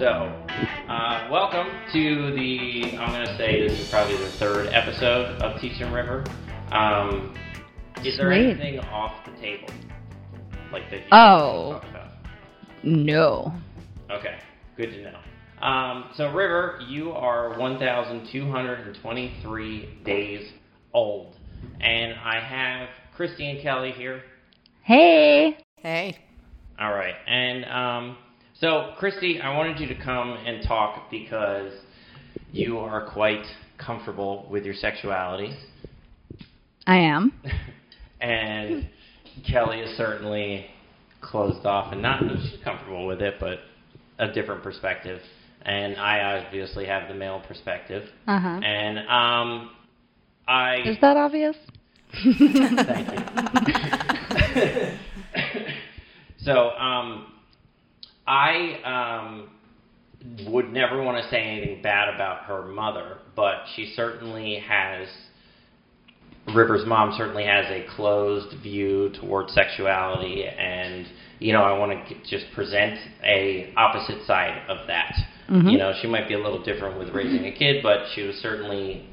So, uh, welcome to the, I'm going to say this is probably the third episode of Teaching River. Um, is there Sweet. anything off the table? Like that you Oh. want to talk about? No. Okay, good to know. Um, so, River, you are 1,223 days old. And I have Christy and Kelly here. Hey. Hey. All right. And um, so, Christy, I wanted you to come and talk because you are quite comfortable with your sexuality. I am. and Kelly is certainly closed off and not, she's comfortable with it, but a different perspective. And I obviously have the male perspective. Uh huh. And um, I. Is that obvious? Thank you. so, um, I um, would never want to say anything bad about her mother, but she certainly has. River's mom certainly has a closed view towards sexuality, and you know I want to just present a opposite side of that. Mhm. You know, she might be a little different with raising a kid, but she was certainly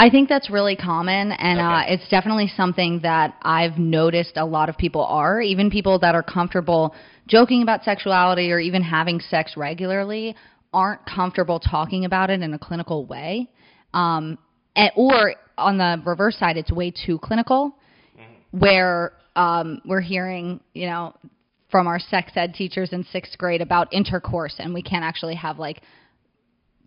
I think that's really common, and uh, it's definitely something that I've noticed a lot of people are, even people that are comfortable joking about sexuality or even having sex regularly, aren't comfortable talking about it in a clinical way. Um, and, or on the reverse side, it's way too clinical, where um, we're hearing, you know, from our sex ed teachers in sixth grade about intercourse, and we can't actually have like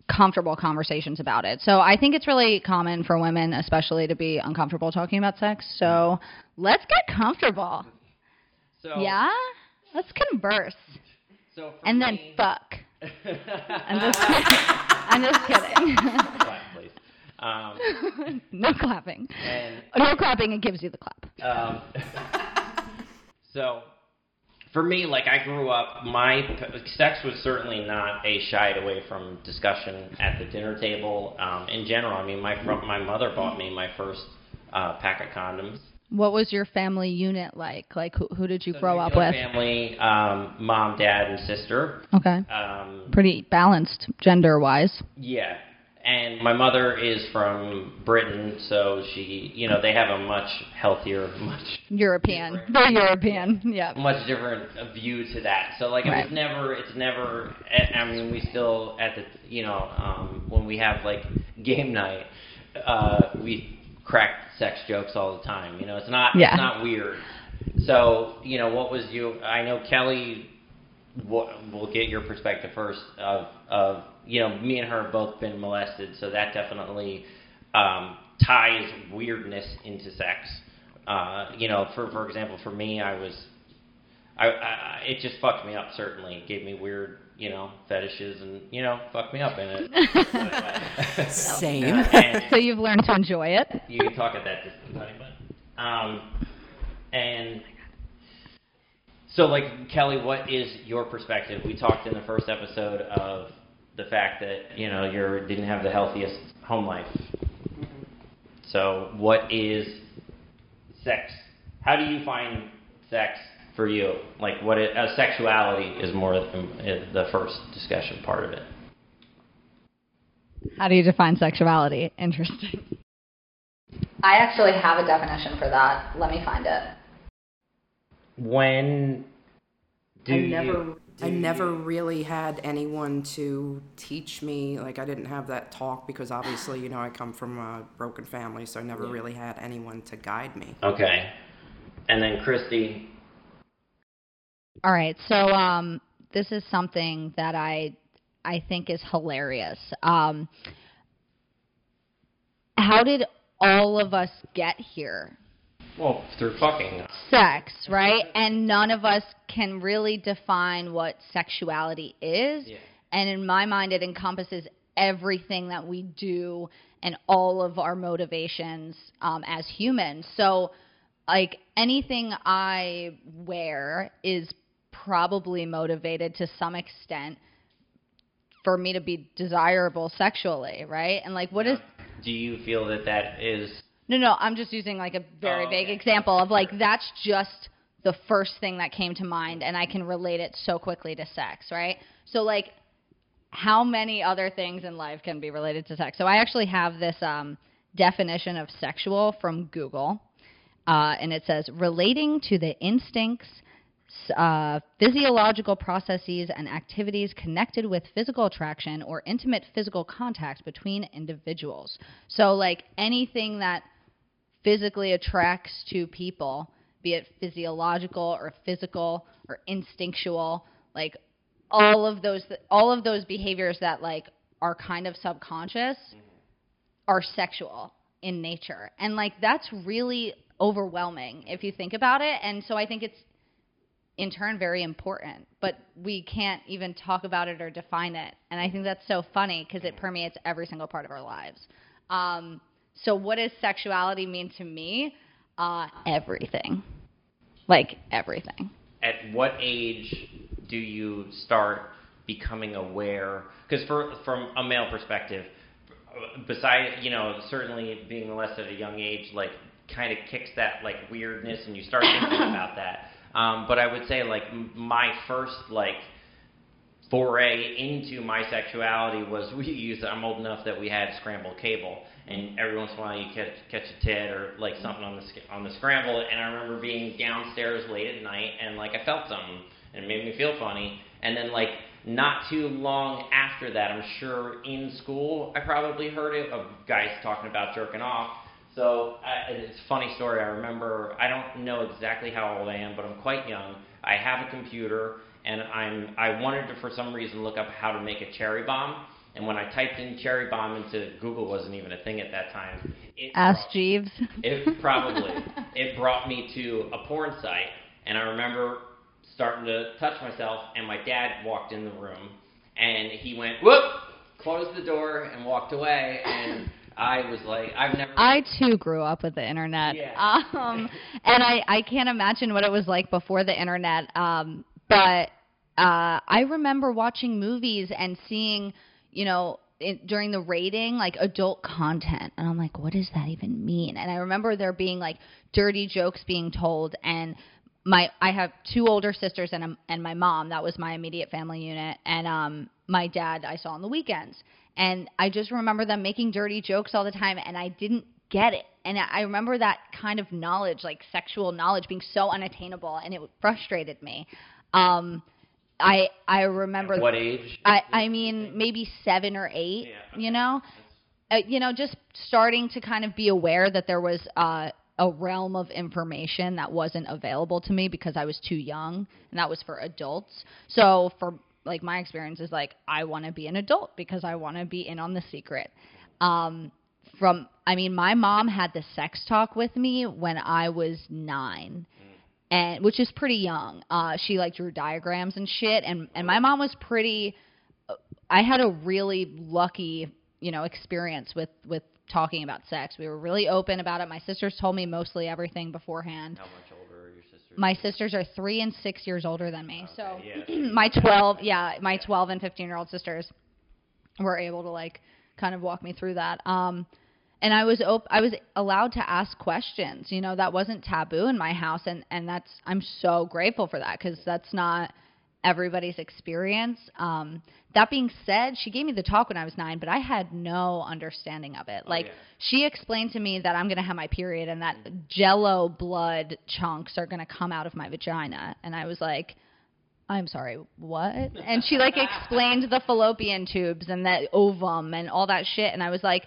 comfortable conversations about it. So I think it's really common for women, especially, to be uncomfortable talking about sex. So let's get comfortable. so. Yeah? Let's converse. So And then fuck. I'm just I'm just kidding. Clap, please. Um, no clapping. and No clapping, it gives you the clap. um, so, for me, like I grew up, my sex was certainly not a shied away from discussion at the dinner table. Um, in general, I mean, my my mother bought me my first uh, pack of condoms. What was your family unit like? Like, who, who did you So grow up with? Family, um, mom, dad, and sister. Okay. Um, Pretty balanced gender wise. Yeah. And my mother is from Britain, so she, you know, they have a much healthier, much European. They're European. Yeah. much different view to that. So like Right. was never, it's never. I I mean, we still at the, you know, um, when we have like game night, uh, we crack sex jokes all the time. You know, it's not, Yeah. it's not weird. So you know, what was you? I know Kelly. We'll, we'll get your perspective first of of you know me and her have both been molested, so that definitely um, ties weirdness into sex. Uh, you know, for for example, for me, I was I, I it just fucked me up. Certainly, it gave me weird, you know, fetishes, and you know, fucked me up in it. Same. And So you've learned to enjoy it. you can talk at that distance, honey, but um, and so like Kelly, what is your perspective? We talked in the first episode of the fact that you know you didn't have the healthiest home life. So what is sex? How do you find sex for you? Like what it, uh, sexuality is more the, the first discussion part of it. How do you define sexuality? Interesting. I actually have a definition for that. Let me find it. When do I you? Never I never really had anyone to teach me. Like I didn't have that talk because obviously, you know, I come from a broken family, so I never Yeah. really had anyone to guide me. Okay. And then Christy. All right. So um, this is something that I I think is hilarious. Um, how did all of us get here? Well, through fucking. Sex, right? And none of us can really define what sexuality is. Yeah. And in my mind, it encompasses everything that we do and all of our motivations um, as humans. So, like anything I wear is probably motivated to some extent for me to be desirable sexually, right? And like, what is Do you feel that that is? No, no, I'm just using like a very Oh, vague okay. example of like that's just the first thing that came to mind, and I can relate it so quickly to sex, right? So, like, how many other things in life can be related to sex? So, I actually have this um, definition of sexual from Google, uh, and it says relating to the instincts, uh, physiological processes, and activities connected with physical attraction or intimate physical contact between individuals. So, like anything that physically attracts to people, be it physiological or physical or instinctual, like all of those all of those behaviors that like are kind of subconscious are sexual in nature. And like that's really overwhelming if you think about it. And so I think it's in turn very important, but we can't even talk about it or define it. And I think that's so funny because it permeates every single part of our lives. Um, so, what does sexuality mean to me? Uh, everything. Like everything. At what age do you start becoming aware? Because from a male perspective, besides you know certainly being molested at a young age, like kind of kicks that like weirdness, and you start thinking about that. Um, but I would say like my first like foray into my sexuality was we used. I'm old enough that we had scramble cable, and every once in a while you catch catch a tit or like something on the on the scramble. And I remember being downstairs late at night and like I felt something, and it made me feel funny. And then like not too long after that, I'm sure in school I probably heard it of guys talking about jerking off. So I, it's a funny story. I remember I don't know exactly how old I am, but I'm quite young. I have a computer and I'm I wanted to for some reason look up how to make a cherry bomb. And when I typed in cherry bomb into Google, wasn't even a thing at that time. It Ask brought, Jeeves. It probably it brought me to a porn site, and I remember starting to touch myself, and my dad walked in the room, and he went whoop, closed the door, and walked away, and. I was like, I've never. I too grew up with the internet. Yeah. Um, and I I can't imagine what it was like before the internet. Um, but uh, I remember watching movies and seeing, you know, during the rating, like adult content, and I'm like, what does that even mean? And I remember there being like dirty jokes being told, and my I have two older sisters and a, and my mom. That was my immediate family unit, and um, my dad I saw on the weekends, and I just remember them making dirty jokes all the time, and I didn't get it. And I remember that kind of knowledge, like sexual knowledge, being so unattainable, and it frustrated me. Um, I I remember. At what age? I I mean maybe seven or eight. Yeah, You know, uh, you know, just starting to kind of be aware that there was uh, a realm of information that wasn't available to me because I was too young, and that was for adults. So for like my experience is like I want to be an adult because I want to be in on the secret. Um, from I mean, my mom had the sex talk with me when I was nine and which is pretty young. Uh, she like drew diagrams and shit, and and my mom was pretty. I had a really lucky, you know, experience with with talking about sex. We were really open about it. My sisters told me mostly everything beforehand. How much older are your sisters? My sisters are three and six years older than me. Okay, so yeah. my twelve, yeah, my twelve and fifteen year old sisters were able to like kind of walk me through that. Um, and I was op- I was allowed to ask questions. You know, that wasn't taboo in my house, and and that's I'm so grateful for that because that's not everybody's experience. Um, that being said, she gave me the talk when I was nine, but I had no understanding of it. Oh, Like yeah. she explained to me that I'm gonna have my period and that Jello blood chunks are gonna come out of my vagina, and I was like. I'm sorry, what? And she like explained the fallopian tubes and that ovum and all that shit, and I was like,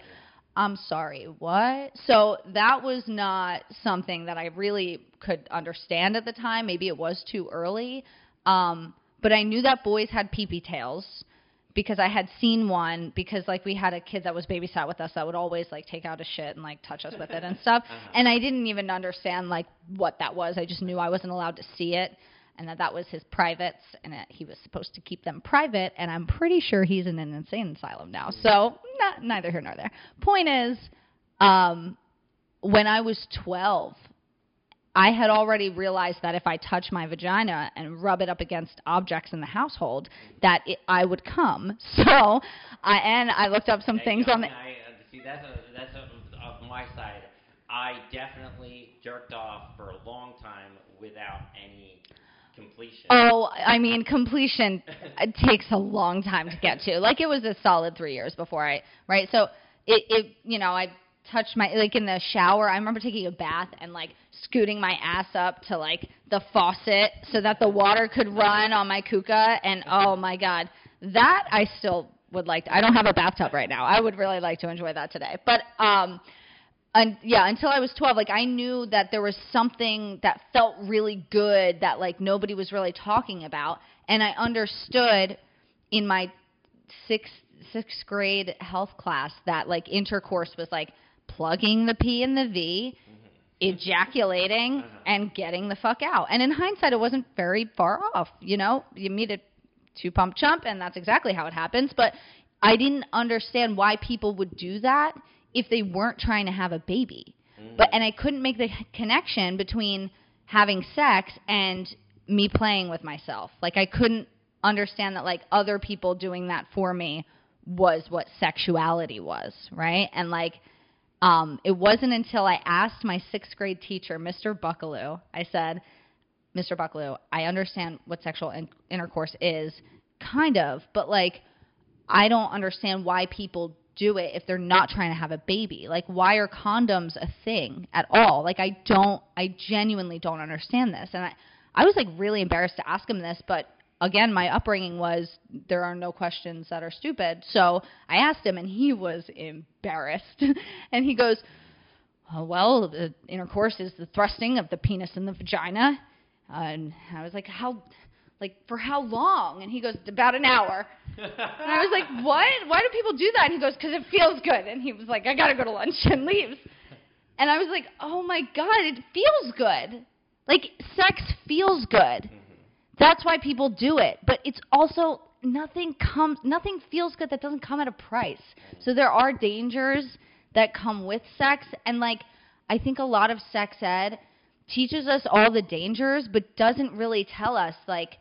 I'm sorry, what? So that was not something that I really could understand at the time. Maybe it was too early. Um, but I knew that boys had pee tails because I had seen one because like we had a kid that was babysat with us that would always like take out a shit and like touch us with it and stuff. And I didn't even understand like what that was. I just knew I wasn't allowed to see it and that that was his privates and that he was supposed to keep them private and i'm pretty sure he's in an insane asylum now. So not, neither here nor there. Point is um, when i was 12 i had already realized that if i touch my vagina and rub it up against objects in the household that it, i would come. So i and i looked up some things on the I, uh, see, that's a, that's a, of my side. I definitely jerked off for a long time without any completion. Oh, I mean, completion it takes a long time to get to. Like it was a solid three years before I, right? So it, it, you know, I touched my like in the shower. I remember taking a bath and like scooting my ass up to like the faucet so that the water could run on my kuka. And oh my god, that I still would like. To, I don't have a bathtub right now. I would really like to enjoy that today. But um, and yeah, until I was 12, like I knew that there was something that felt really good that like nobody was really talking about, and I understood in my sixth sixth grade health class that like intercourse was like plugging the P and the V, mm-hmm. ejaculating, uh-huh. and getting the fuck out. And in hindsight, it wasn't very far off. You know, you meet a two pump chump, and that's exactly how it happens. But I didn't understand why people would do that if they weren't trying to have a baby. But and I couldn't make the connection between having sex and me playing with myself. Like I couldn't understand that like other people doing that for me was what sexuality was, right? And like um, it wasn't until I asked my sixth grade teacher, Mr. Buckaloo, I said, Mr. Buckaloo, I understand what sexual in- intercourse is, kind of, but like, I don't understand why people do it if they're not trying to have a baby. Like, why are condoms a thing at all? Like, I don't, I genuinely don't understand this. And I, I was like really embarrassed to ask him this, but again, my upbringing was there are no questions that are stupid. So I asked him, and he was embarrassed. and he goes, oh, Well, the intercourse is the thrusting of the penis in the vagina. Uh, and I was like, How? Like, for how long? And he goes, About an hour. and I was like, What? Why do people do that? And he goes, Because it feels good. And he was like, I got to go to lunch and leaves. And I was like, Oh my God, it feels good. Like, sex feels good. Mm-hmm. That's why people do it. But it's also nothing comes nothing feels good that doesn't come at a price. So there are dangers that come with sex and like I think a lot of sex ed teaches us all the dangers but doesn't really tell us like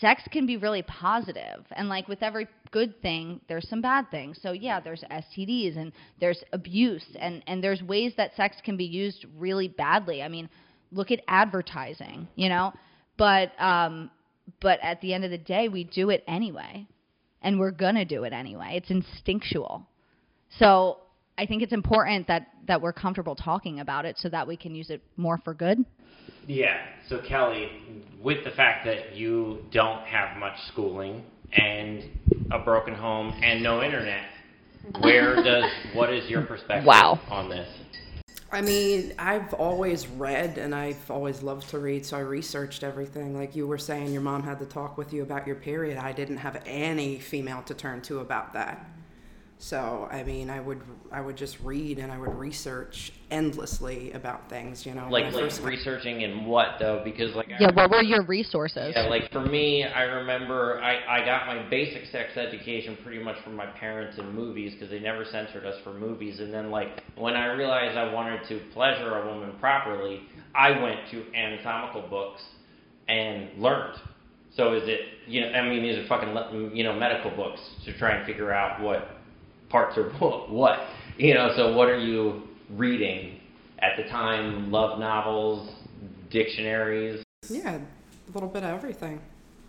sex can be really positive and like with every good thing there's some bad things. So yeah there's stds and there's abuse and and there's ways that sex can be used really badly. I mean look at advertising you know? But um but at the end of the day we do it anyway and we're going to do it anyway. It's instinctual. So i think it's important that that we're comfortable talking about it so that we can use it more for good Yeah. So Kelly, with the fact that you don't have much schooling and a broken home and no internet, where does what is your perspective Wow. on this? I mean, I've always read and I've always loved to read, so I researched everything. Like you were saying, your mom had to talk with you about your period. I didn't have any female to turn to about that. So, I mean, I would I would just read and I would research endlessly about things, you know. Like like researching and what though? Because like I yeah what were your resources Yeah, like for me, I remember I, I got my basic sex education pretty much from my parents in movies because they never censored us for movies. And then, like, when I realized I wanted to pleasure a woman properly, I went to anatomical books and learned. So is it, you know, I mean, these are fucking, you know, medical books to try and figure out what parts are what, you know, so what are you reading at the time? Love novels, dictionaries, yeah, a little bit of everything,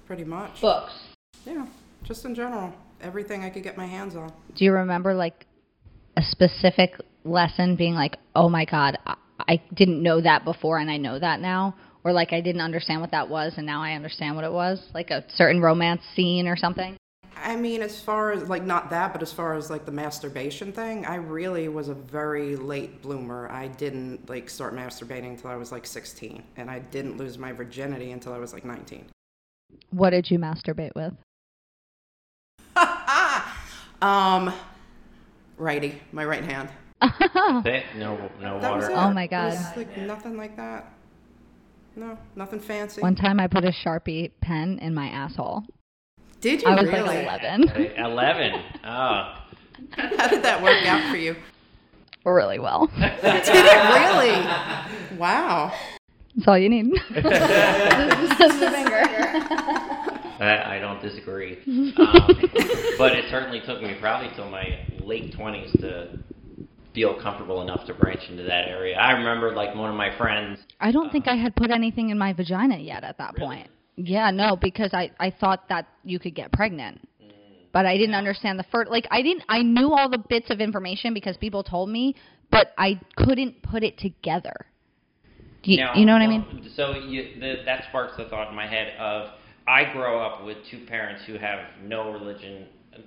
pretty much. books Yeah, just in general, everything I could get my hands on. do you remember like a specific lesson being like oh my god I, I didn't know that before and i know that now or like i didn't understand what that was and now i understand what it was like a certain romance scene or something I mean, as far as like not that, but as far as like the masturbation thing, I really was a very late bloomer. I didn't like start masturbating until I was like 16, and I didn't lose my virginity until I was like 19. what did you masturbate with Um, righty, my right hand. Bit, no, no That was water. it. Oh my It God. was, like nothing like that. No, nothing fancy. one time i put a sharpie pen in my asshole Did you i was really? like 11 Eleven. Oh, How did that work out for you? really well Did it really? Wow. that's all you need Just a finger I, I don't disagree. Um, but it certainly took me probably till my late twenties to feel comfortable enough to branch into that area. I remember like one of my friends. I don't think I had put anything in my vagina yet at that Really? point. Yeah, no, because I I thought that you could get pregnant. But I didn't understand the first like I didn't I knew all the bits of information because people told me, but I couldn't put it together. Do you, Now, you know what I mean? So you, the, that sparks the thought in my head of I grow up with two parents who have no religion, uh,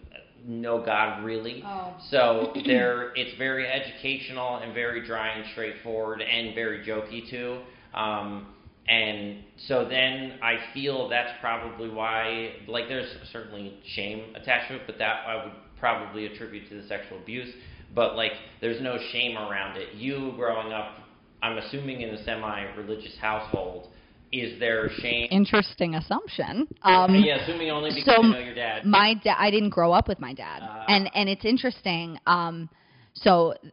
no God really. Oh. So they're it's very educational and very dry and straightforward and very jokey too. Um, and so then I feel that's probably why, like, there's certainly shame attached to it, but that I would probably attribute to the sexual abuse. But like, there's no shame around it. You growing up, I'm assuming in a semi-religious household, is there shame? Interesting assumption. Um, yeah, assuming only because so you know your dad. my dad i didn't grow up with my dad Ah. and and it's interesting um so uh,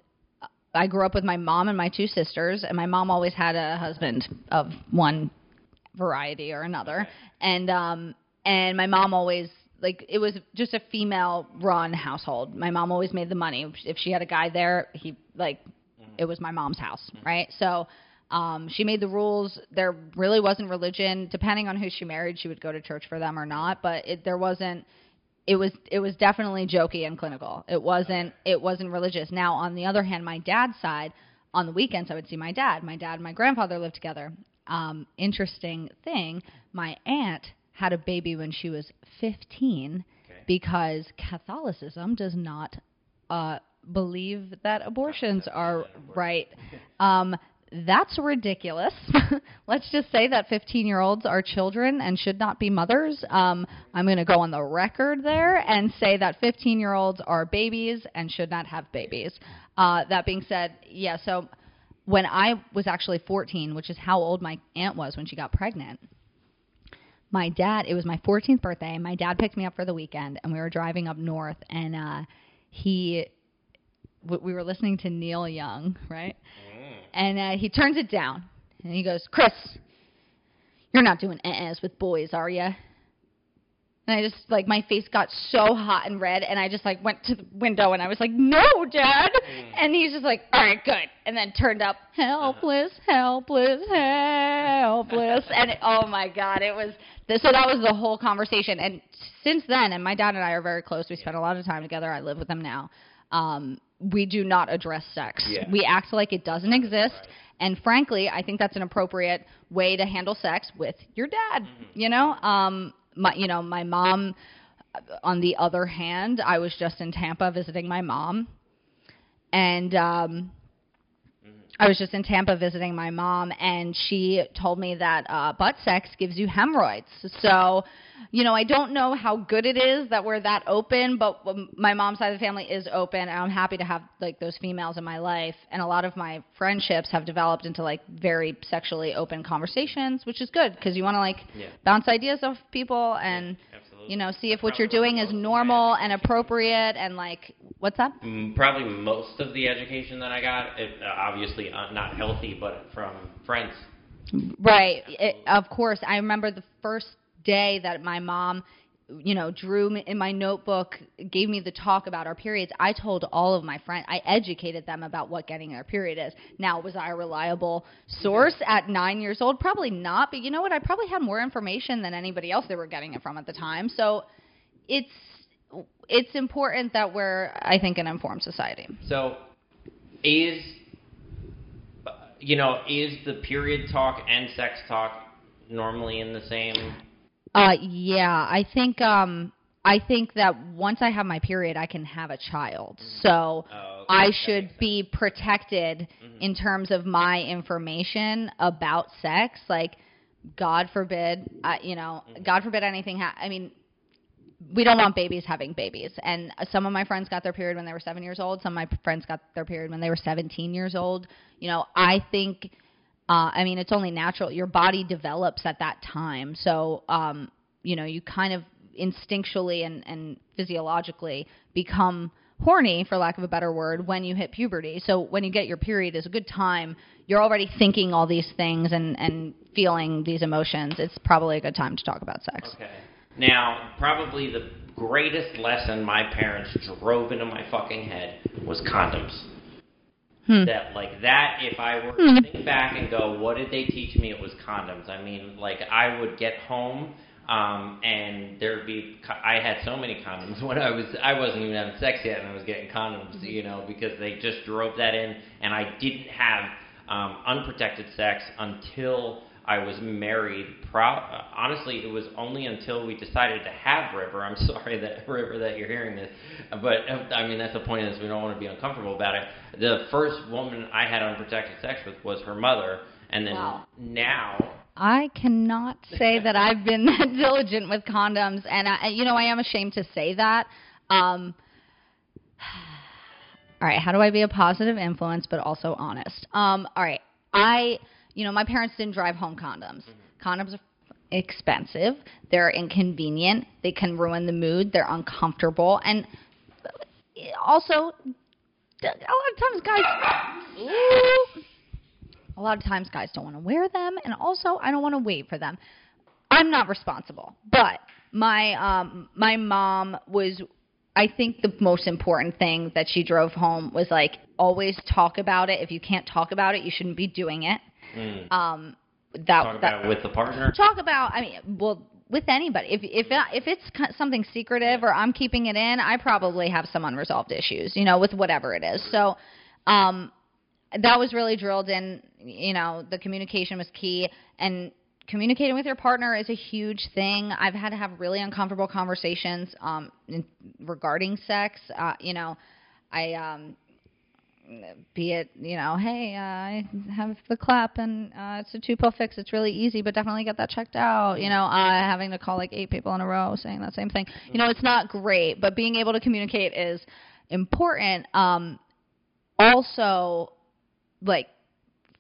i grew up with my mom and my two sisters and my mom always had a husband of one variety or another and um and my mom always like it was just a female run household my mom always made the money if she had a guy there he like it was my mom's house right so um, she made the rules. There really wasn't religion. Depending on who she married, she would go to church for them or not. But it, there wasn't. It was it was definitely jokey and clinical. It wasn't it wasn't religious. Now on the other hand, my dad's side, on the weekends I would see my dad. My dad and my grandfather lived together. Um, interesting thing, my aunt had a baby when she was 15 Okay. because Catholicism does not uh, believe that abortions are right. Um, that's ridiculous. Let's just say that 15 year olds are children and should not be mothers. Um, I'm going to go on the record there and say that 15 year olds are babies and should not have babies. Uh, that being said, yeah, so when I was actually 14, which is how old my aunt was when she got pregnant, my dad it was my 14th birthday my dad picked me up for the weekend and we were driving up north and uh he w- we were listening to neil young right and uh, he turns it down and he goes chris you're not doing uh with boys are you and I just like my face got so hot and red, and I just like went to the window and I was like, "No, Dad!" And he's just like, "All right, good," and then turned up, helpless, helpless, helpless, and it, oh my God, it was so that was the whole conversation. And since then, and my dad and I are very close. We spend a lot of time together. I live with him now. Um, we do not address sex. Yeah. We act like it doesn't exist. And frankly, I think that's an appropriate way to handle sex with your dad. You know, um, my you know my mom. uh, On the other hand, I was just in Tampa visiting my mom, and um, I was just in Tampa visiting my mom, and she told me that uh, butt sex gives you hemorrhoids. So, you know, I don't know how good it is that we're that open, but um, my mom's side of the family is open, and I'm happy to have like those females in my life. And a lot of my friendships have developed into like very sexually open conversations, which is good because you want to like Yeah. bounce ideas off people and Absolutely. you know see if what you're doing is normal and appropriate and like what's that? Mm, Probably most of the education that I got, it, uh, obviously uh, not healthy, but from friends. Right. It, of course. I remember the first day that my mom, you know, drew in my notebook, gave me the talk about our periods. I told all of my friends, I educated them about what getting their period is. Now, was I a reliable source at nine years old? Probably not. But you know what? I probably had more information than anybody else they were getting it from at the time. So it's it's important that we're, I think, an informed society. So, is you know is the period talk and sex talk normally in the same? Uh, yeah, I think um, I think that once I have my period, I can have a child. So Oh, okay. I should be protected in terms of my information about sex. Like, God forbid, uh, you know, God forbid anything. Ha- I mean, we don't want babies having babies. And some of my friends got their period when they were seven years old. Some of my friends got their period when they were 17 years old. You know, I think, uh, I mean, it's only natural. Your body develops at that time. So, um, you know, you kind of instinctually and, and physiologically become horny, for lack of a better word, when you hit puberty. So when you get your period is a good time. You're already thinking all these things and, and feeling these emotions. It's probably a good time to talk about sex. Okay. Now, probably the greatest lesson my parents drove into my fucking head was condoms. Hmm. That like that, if I were to think back and go, what did they teach me? It was condoms. I mean, like I would get home um, and there'd be I had so many condoms when I was I wasn't even having sex yet, and I was getting condoms, you know, because they just drove that in, and I didn't have um, unprotected sex until I was married. Pro- uh, honestly, it was only until we decided to have River. I'm sorry that River that you're hearing this, but uh, I mean that's the point is we don't want to be uncomfortable about it. The first woman I had unprotected sex with was her mother, and then Wow. now I cannot say that I've been that diligent with condoms, and I, you know I am ashamed to say that. Um, all right, how do I be a positive influence but also honest? Um, all right, I, you know, my parents didn't drive home condoms. Condoms are expensive. They're inconvenient. They can ruin the mood. They're uncomfortable, and also, a lot of times guys. Ooh, a lot of times guys don't want to wear them and also I don't want to wait for them. I'm not responsible. But my um my mom was I think the most important thing that she drove home was like always talk about it. If you can't talk about it, you shouldn't be doing it. Mm, Um that talk that about with the partner. talk about i mean well with anybody. If if if it's something secretive or i'm keeping it in i probably have some unresolved issues you know with whatever it is. So um that was really drilled in you know the communication was key. And communicating with your partner is a huge thing. I've had to have really uncomfortable conversations um in, regarding sex. Uh you know i um be it you know hey uh, i have the clap and uh, it's a two pill fix. It's really easy but definitely get that checked out. You know uh, having to call like eight people in a row saying that same thing. You know it's not great but being able to communicate is important. Um also like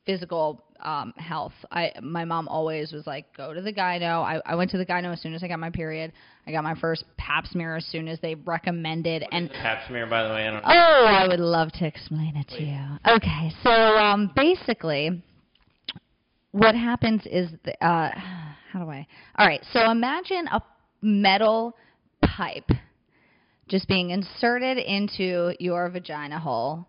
physical um health i my mom always was like go to the gyno I, I went to the gyno as soon as i got my period i got my first pap smear as soon as they recommended and Pap smear, by the way. I don't. Oh, I would love to explain it to you. Okay, so um, basically, what happens is, the, uh, how do I? All right, so imagine a metal pipe just being inserted into your vagina hole,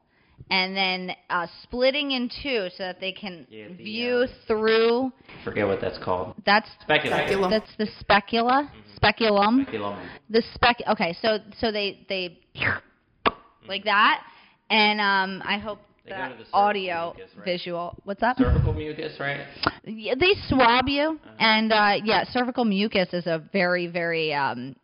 and then uh, splitting in two so that they can Yeah, the, view uh, through. forget what that's called. That's Speculum. Speculum. that's the specula, speculum Speculum. the spec okay so so they they like that and um i hope They that the audio mucus, right? visual what's that Cervical mucus, right? yeah, they swab you Uh-huh. and uh yeah cervical mucus is a very very um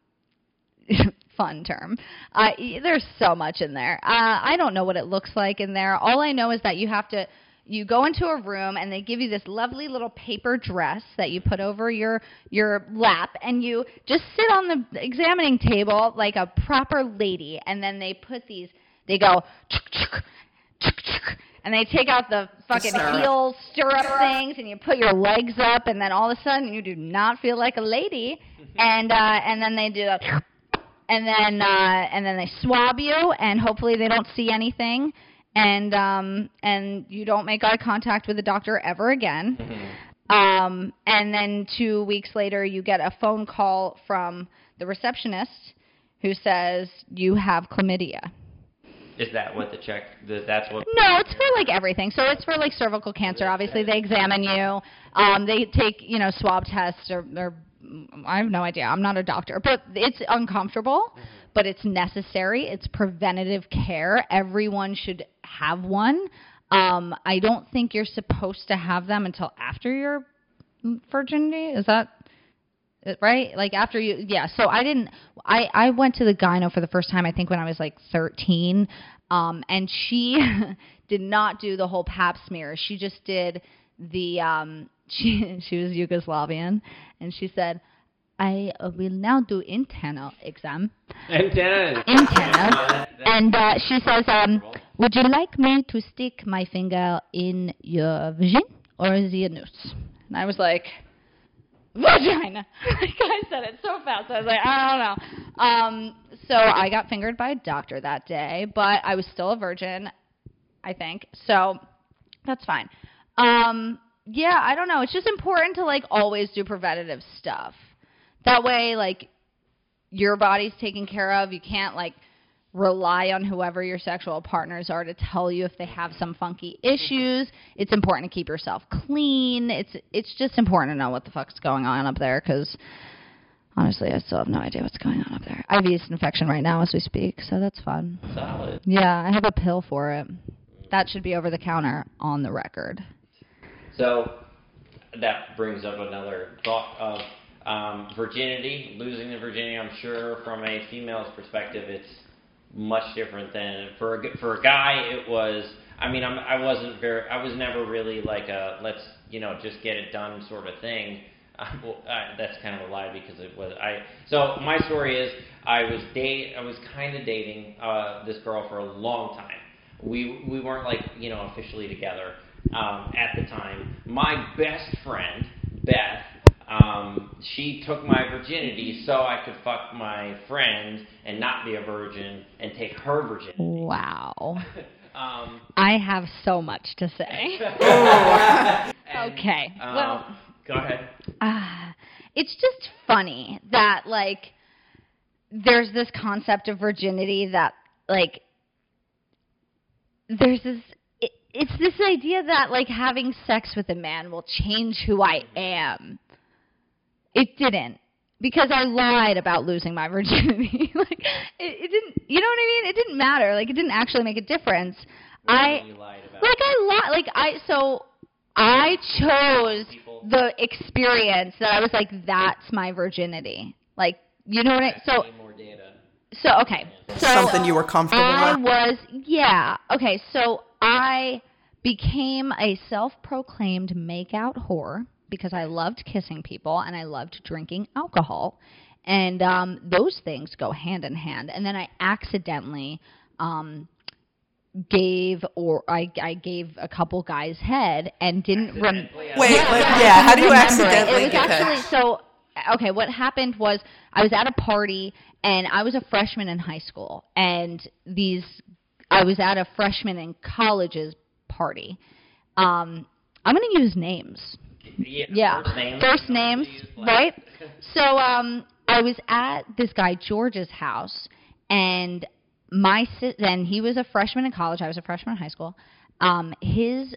fun term. Uh there's so much in there. Uh i don't know what it looks like in there. All i know is that you have to you go into a room and they give you this lovely little paper dress that you put over your your lap and you just sit on the examining table like a proper lady. And then they put these they go and they take out the fucking stirrup. heel stirrup things and you put your legs up and then all of a sudden you do not feel like a lady. And uh and then they do that and then uh and then they swab you and hopefully they don't see anything and um and you don't make eye contact with the doctor ever again um and then 2 weeks later you get a phone call from the receptionist who says you have chlamydia Is that what the check? That's what. no, it's for like everything. So it's for like cervical cancer. Obviously, they examine you. Um, they take you know swab tests or, or I have no idea. I'm not a doctor, but it's uncomfortable, but it's necessary. It's preventative care. Everyone should have one. Um, I don't think you're supposed to have them until after your virginity. Is that right? Like after you, yeah. So I didn't. I I went to the gyno for the first time. I think when I was like 13, um, and she did not do the whole Pap smear. She just did the. Um, she she was Yugoslavian, and she said, "I uh, will now do internal exam." Internal. Antenna. And uh, she says, um, "Would you like me to stick my finger in your vagina or the anus?" And I was like, "Vagina." like I said it so fast. I was like, "I don't know." Um, so I got fingered by a doctor that day, but I was still a virgin, I think. So that's fine. Um, yeah, I don't know. It's just important to like always do preventative stuff. That way, like your body's taken care of. You can't like rely on whoever your sexual partners are to tell you if they have some funky issues. It's important to keep yourself clean. It's it's just important to know what the fuck's going on up there because honestly, I still have no idea what's going on up there. I have yeast infection right now as we speak, so that's fun. Solid. Yeah, I have a pill for it. That should be over the counter on the record. So that brings up another thought of um, virginity, losing the virginity. I'm sure from a female's perspective, it's much different than for a, for a guy. It was. I mean, I'm, I wasn't very. I was never really like a let's you know just get it done sort of thing. Uh, well, uh, that's kind of a lie because it was I. So my story is I was date. I was kind of dating uh, this girl for a long time. We we weren't like you know officially together um, at the time. My best friend Beth, um, she took my virginity so I could fuck my friend and not be a virgin and take her virginity. Wow. Um, I have so much to say. and, Okay, um, well- go ahead. Ah, it's just funny that like there's this concept of virginity that like there's this it, it's this idea that like having sex with a man will change who I am. It didn't because I lied about losing my virginity. like it, it didn't you know what I mean? It didn't matter. Like it didn't actually make a difference. I You lied about like I lied. like I so I chose People. the experience that I was like that's my virginity. Like you know what I so Need more data. so okay. So Something you were comfortable I with? was yeah. Okay, so I became a self-proclaimed make-out whore because I loved kissing people and I loved drinking alcohol. And um those things go hand in hand. And then I accidentally um gave or I I gave a couple guys head and didn't rem- Accidentally, I Wait, lied. like, I yeah, how do you remember it. accidentally It was get actually that? so. Okay, what happened was I was at a party and I was a freshman in high school, and these I was at a freshman in college's party. Um, I'm going to use names. Yeah. Yeah, First names. First names, right? So um, I was at this guy George's house, and my si- then he was a freshman in college. I was a freshman in high school. Um, his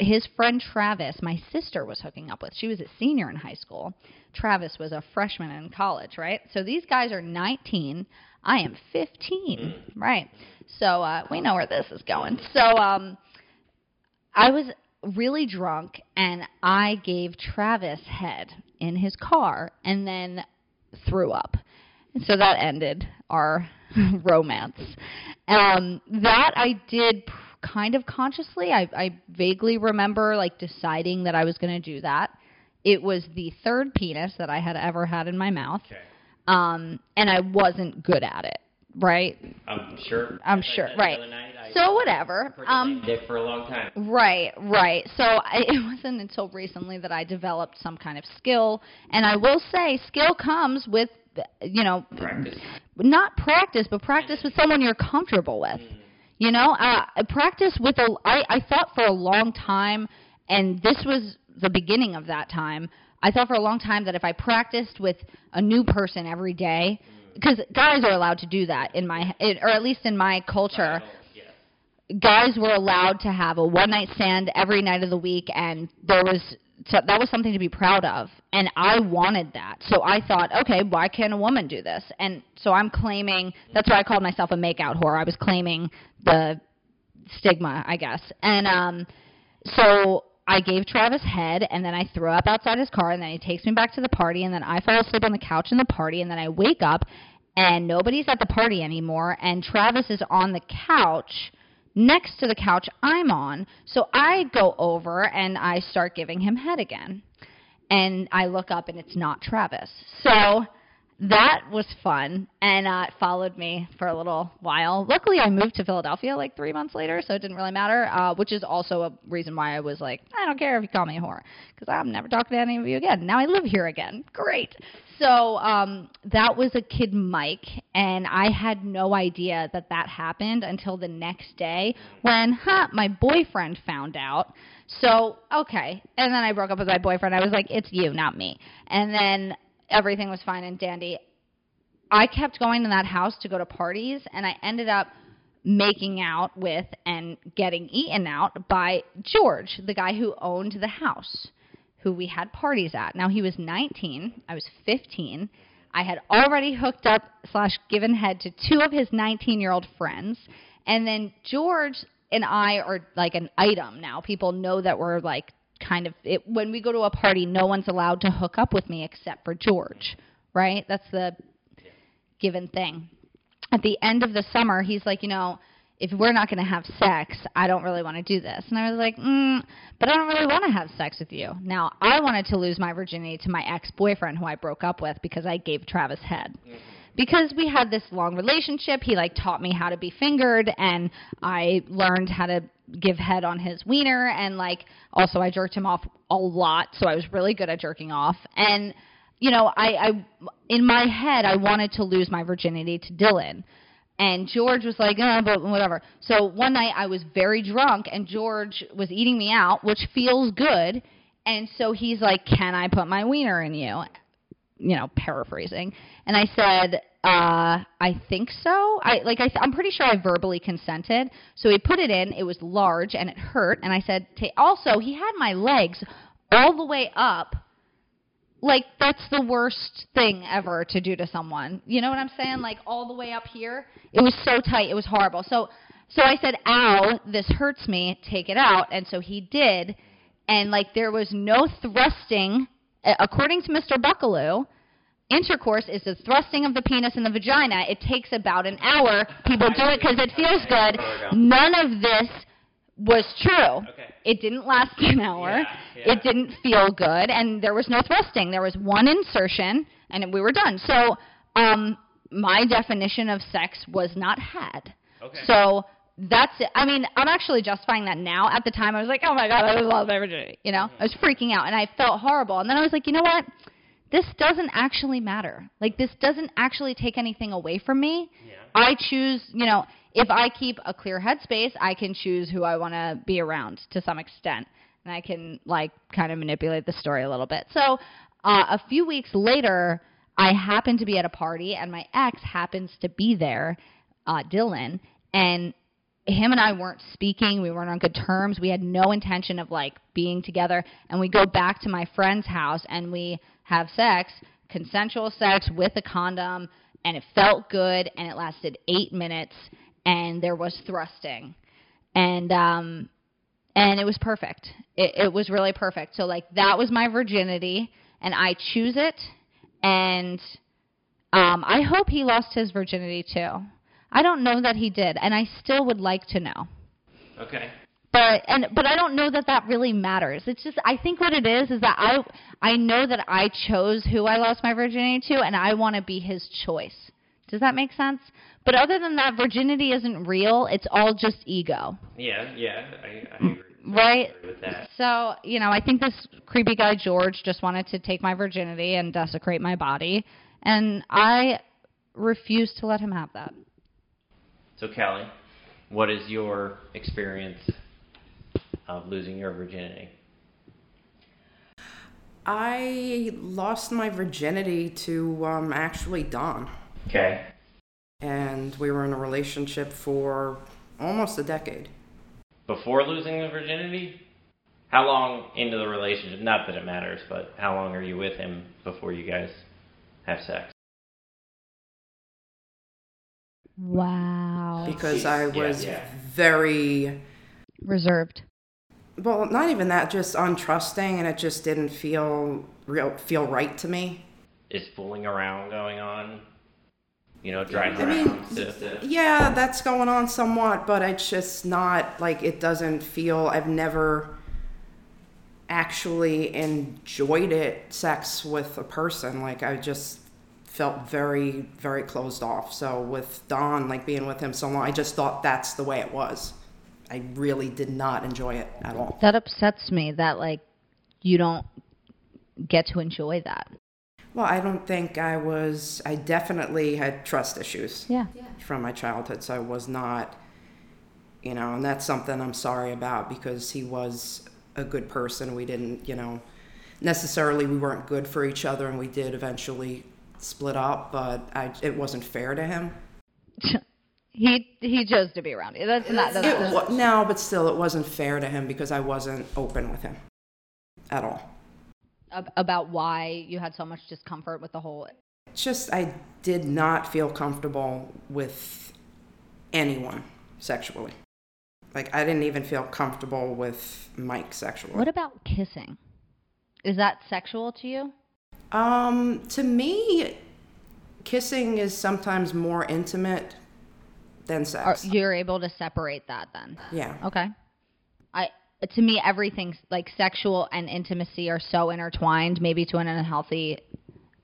his friend Travis, my sister was hooking up with. She was a senior in high school. Travis was a freshman in college, right? So these guys are 19. I am 15, right? So uh, we know where this is going. So um, I was really drunk and I gave Travis head in his car and then threw up. And so that ended our romance. Um, that I did p- kind of consciously. I, I vaguely remember like deciding that I was going to do that. It was the third penis that I had ever had in my mouth. Okay. Um, and I wasn't good at it, right? I'm sure. I'm sure, right. night, So whatever. Um, dick for a long time. Right, right. So I, it wasn't until recently that I developed some kind of skill, and I will say, skill comes with, you know, Practice. not practice, but practice with someone you're comfortable with. You know, uh, practice with a. I, I thought for a long time, and this was the beginning of that time. I thought for a long time that if I practiced with a new person every day, because guys are allowed to do that in my, or at least in my culture. Guys were allowed to have a one night stand every night of the week and there was so that was something to be proud of and i wanted that. So i thought okay why can't a woman do this? And so i'm claiming that's why i called myself a makeout whore. I was claiming the stigma i guess. And um so I gave Travis head, and then I throw up outside his car, and then he takes me back to the party, and then I fall asleep on the couch in the party, and then I wake up, and nobody's at the party anymore, and Travis is on the couch next to the couch I'm on. So I go over and I start giving him head again, and I look up, and it's not Travis. So that was fun, and uh, it followed me for a little while. Luckily, I moved to Philadelphia like three months later, so it didn't really matter. Uh, which is also a reason why I was like, I don't care if you call me a whore, because I'm never talking to any of you again. Now I live here again. Great. So um, that was a kid Mike, and I had no idea that that happened until the next day when, huh, my boyfriend found out. So okay, and then I broke up with my boyfriend. I was like, it's you, not me. And then everything was fine and dandy. I kept going to that house to go to parties, and I ended up making out with and getting eaten out by George, the guy who owned the house, who we had parties at. Now he was 19, I was 15. I had already hooked up slash given head to two of his 19 year old friends, and then George and I are like an item now. People know that we're like kind of it, when we go to a party, no one's allowed to hook up with me except for George, right? That's the given thing. At the end of the summer, he's like, you know, if we're not going to have sex, I don't really want to do this. And I was like, mm, but I don't really want to have sex with you. Now, I wanted to lose my virginity to my ex boyfriend who I broke up with because I gave Travis head. Mm-hmm. Because we had this long relationship, he like taught me how to be fingered, and I learned how to give head on his wiener, and like also I jerked him off a lot, so I was really good at jerking off. And you know, I, I in my head I wanted to lose my virginity to Dylan. And George was like, oh, but whatever. So one night I was very drunk, and George was eating me out, which feels good. And so he's like, "Can I put my wiener in you?" You know, paraphrasing. And I said, uh, "I think so." I like, I, I'm pretty sure I verbally consented. So he put it in. It was large and it hurt. And I said, "Also, he had my legs all the way up." like that's the worst thing ever to do to someone. You know what I'm saying? Like all the way up here. It was so tight. It was horrible. So so I said, "Ow, this hurts me. Take it out." And so he did. And like there was no thrusting according to Mr. Bucklew. Intercourse is the thrusting of the penis in the vagina. It takes about an hour. People do it because it feels good. None of this was true. Okay. It didn't last an hour. Yeah, yeah. It didn't feel good, and there was no thrusting. There was one insertion, and we were done. So, um, my definition of sex was not had. Okay. So that's it. I mean, I'm actually justifying that now. At the time, I was like, oh my god, I love my virginity. You know, I was freaking out, and I felt horrible. And then I was like, you know what? This doesn't actually matter. Like, this doesn't actually take anything away from me. Yeah. I choose, you know, if I keep a clear headspace, I can choose who I want to be around to some extent. And I can, like, kind of manipulate the story a little bit. So, uh, a few weeks later, I happened to be at a party, and my ex happens to be there, uh, Dylan, and him and I weren't speaking. We weren't on good terms. We had no intention of like being together. And we go back to my friend's house and we have sex, consensual sex with a condom, and it felt good and it lasted eight minutes and there was thrusting. And um and it was perfect. It, it was really perfect. So like that was my virginity and I choose it and um I hope he lost his virginity too. I don't know that he did and I still would like to know. Okay. But and but I don't know that that really matters. It's just I think what it is is that I I know that I chose who I lost my virginity to and I want to be his choice. Does that make sense? But other than that, virginity isn't real. It's all just ego. Yeah, yeah, I, I agree. Right. I agree. So, you know, I think this creepy guy George just wanted to take my virginity and desecrate my body, and I refuse to let him have that. So, Callie, what is your experience of losing your virginity? I lost my virginity to um, actually Don. Okay. And we were in a relationship for almost a decade. Before losing the virginity? How long into the relationship? Not that it matters, but how long are you with him before you guys have sex? Wow. Because I Yeah, was yeah. very, Reserved. Well, not even that, just untrusting, and it just didn't feel real, feel right to me. Is fooling around going on? You know, driving I mean, around to, Yeah, that's going on somewhat, but it's just not like it doesn't feel. I've never actually enjoyed it, sex with a person. Like I just felt very, very closed off. So with Don, like being with him so long, I just thought that's the way it was. I really did not enjoy it at all. That upsets me that like you don't get to enjoy that. Well, I don't think I was. I definitely had trust issues. Yeah. from my childhood, so I was not, you know, and that's something I'm sorry about because he was a good person. We didn't, you know, necessarily we weren't good for each other, and we did eventually split up, but I, it wasn't fair to him. he he chose to be around you. That's not that's, It that's- no, but still, it wasn't fair to him because I wasn't open with him at all. about why you had so much discomfort with the whole. Just I did not feel comfortable with anyone sexually. Like I didn't even feel comfortable with Mike sexually. What about kissing? Is that sexual to you? Um, to me, kissing is sometimes more intimate than sex. you're able to separate that then? yeah. Okay. I to me everything like sexual and intimacy are so intertwined, maybe to an unhealthy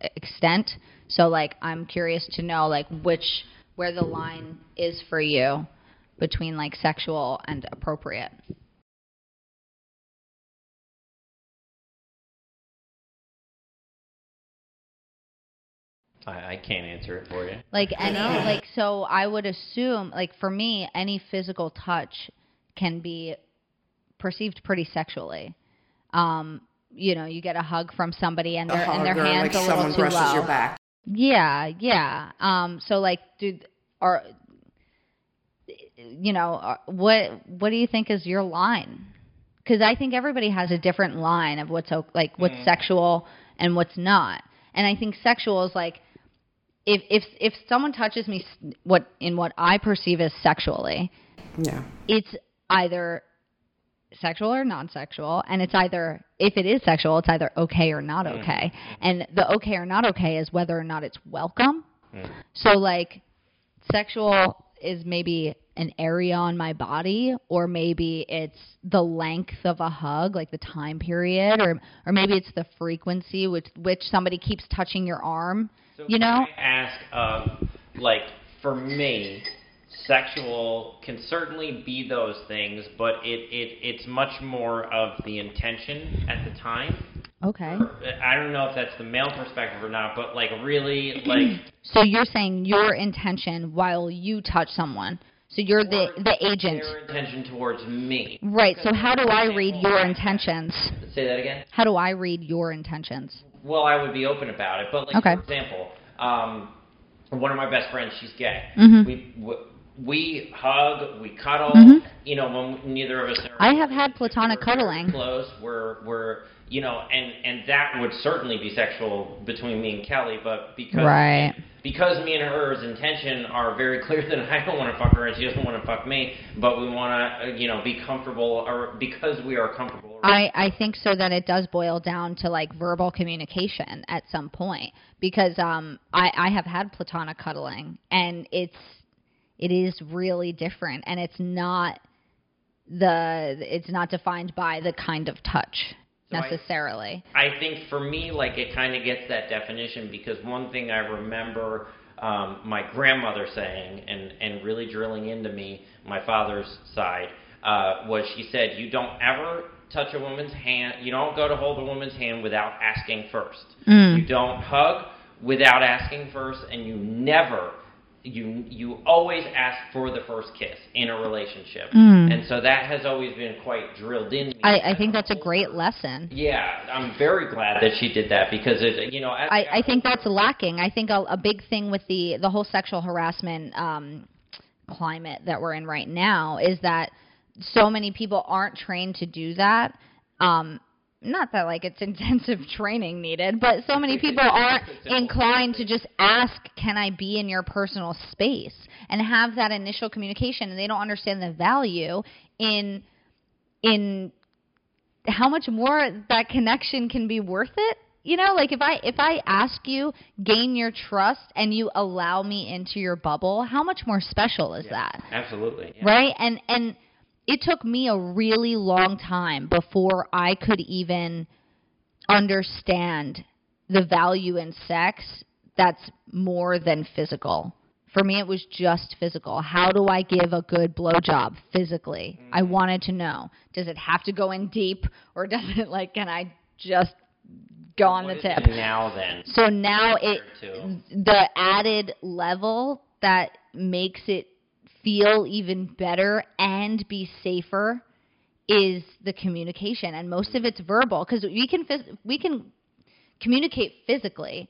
extent. So like I'm curious to know like which where the line is for you between like sexual and appropriate. I, I can't answer it for you. Like any like so I would assume like for me any physical touch can be perceived pretty sexually. Um you know, you get a hug from somebody and A their and their or hands like a little too brushes low. your back. Yeah, yeah. Um so like dude or you know, uh, what what do you think is your line? Cuz I think everybody has a different line of what's like what's sexual and what's not. And I think sexual is like if if if someone touches me what in what I perceive as sexually, Yeah. it's either sexual or non-sexual and it's either if it is sexual it's either okay or not mm. okay. And the okay or not okay is whether or not it's welcome. Mm. So like sexual is maybe an area on my body or maybe it's the length of a hug like the time period or or maybe it's the frequency with which somebody keeps touching your arm So you know I ask, um, like, for me, sexual can certainly be those things, but it, it it's much more of the intention at the time. okay I don't know if that's the male perspective or not, but like really, like So you're saying your intention while you touch someone. So you're the the agent. Their intention towards me. Right. So how do I read your intentions? Say that again. How do I read your intentions? Well, I would be open about it, but like Okay. for example, um, one of my best friends, she's gay. Mhm. We w- we hug, we cuddle. Mhm. You know, when neither of us. Are I have had platonic cuddling. Close. We're we're you know, and and that would certainly be sexual between me and Kelly, but because Right. Because me and her's intention are very clear that I don't want to fuck her and she doesn't want to fuck me, but we want to you know be comfortable or because we are comfortable. I, I think so that it does boil down to like verbal communication at some point because um I, I have had platonic cuddling and it's it is really different and it's not the it's not defined by the kind of touch So I- necessarily. I think for me, like it kind of gets that definition because one thing I remember um, my grandmother saying and and really drilling into me, my father's side, uh, was she said, "You don't ever touch a woman's hand. You don't go to hold a woman's hand without asking first. Mm. You don't hug without asking first, and you never." You you always ask for the first kiss in a relationship, Mm. and so that has always been quite drilled in me. I, I think that's a great lesson. Yeah, I'm very glad that she did that because it, you know, as I, I think that's lacking. I think a, a big thing with the the whole sexual harassment um, climate that we're in right now is that so many people aren't trained to do that. Um, not that like it's intensive training needed, but so many people aren't inclined to just ask, "Can I be in your personal space?" and have that initial communication, and they don't understand the value in in how much more that connection can be worth it you know like if i if i ask you gain your trust and you allow me into your bubble how much more special is that absolutely. yeah. right and and it took me a really long time before i could even understand the value in sex that's more than physical. For me it was just physical. How do i give a good blowjob physically? I mm-hmm. wanted to know. Does it have to go in deep or does it like can i just go on What the tip? now then? so now it the added level that makes it feel even better and be safer is the communication and most of it's verbal because we can we can communicate physically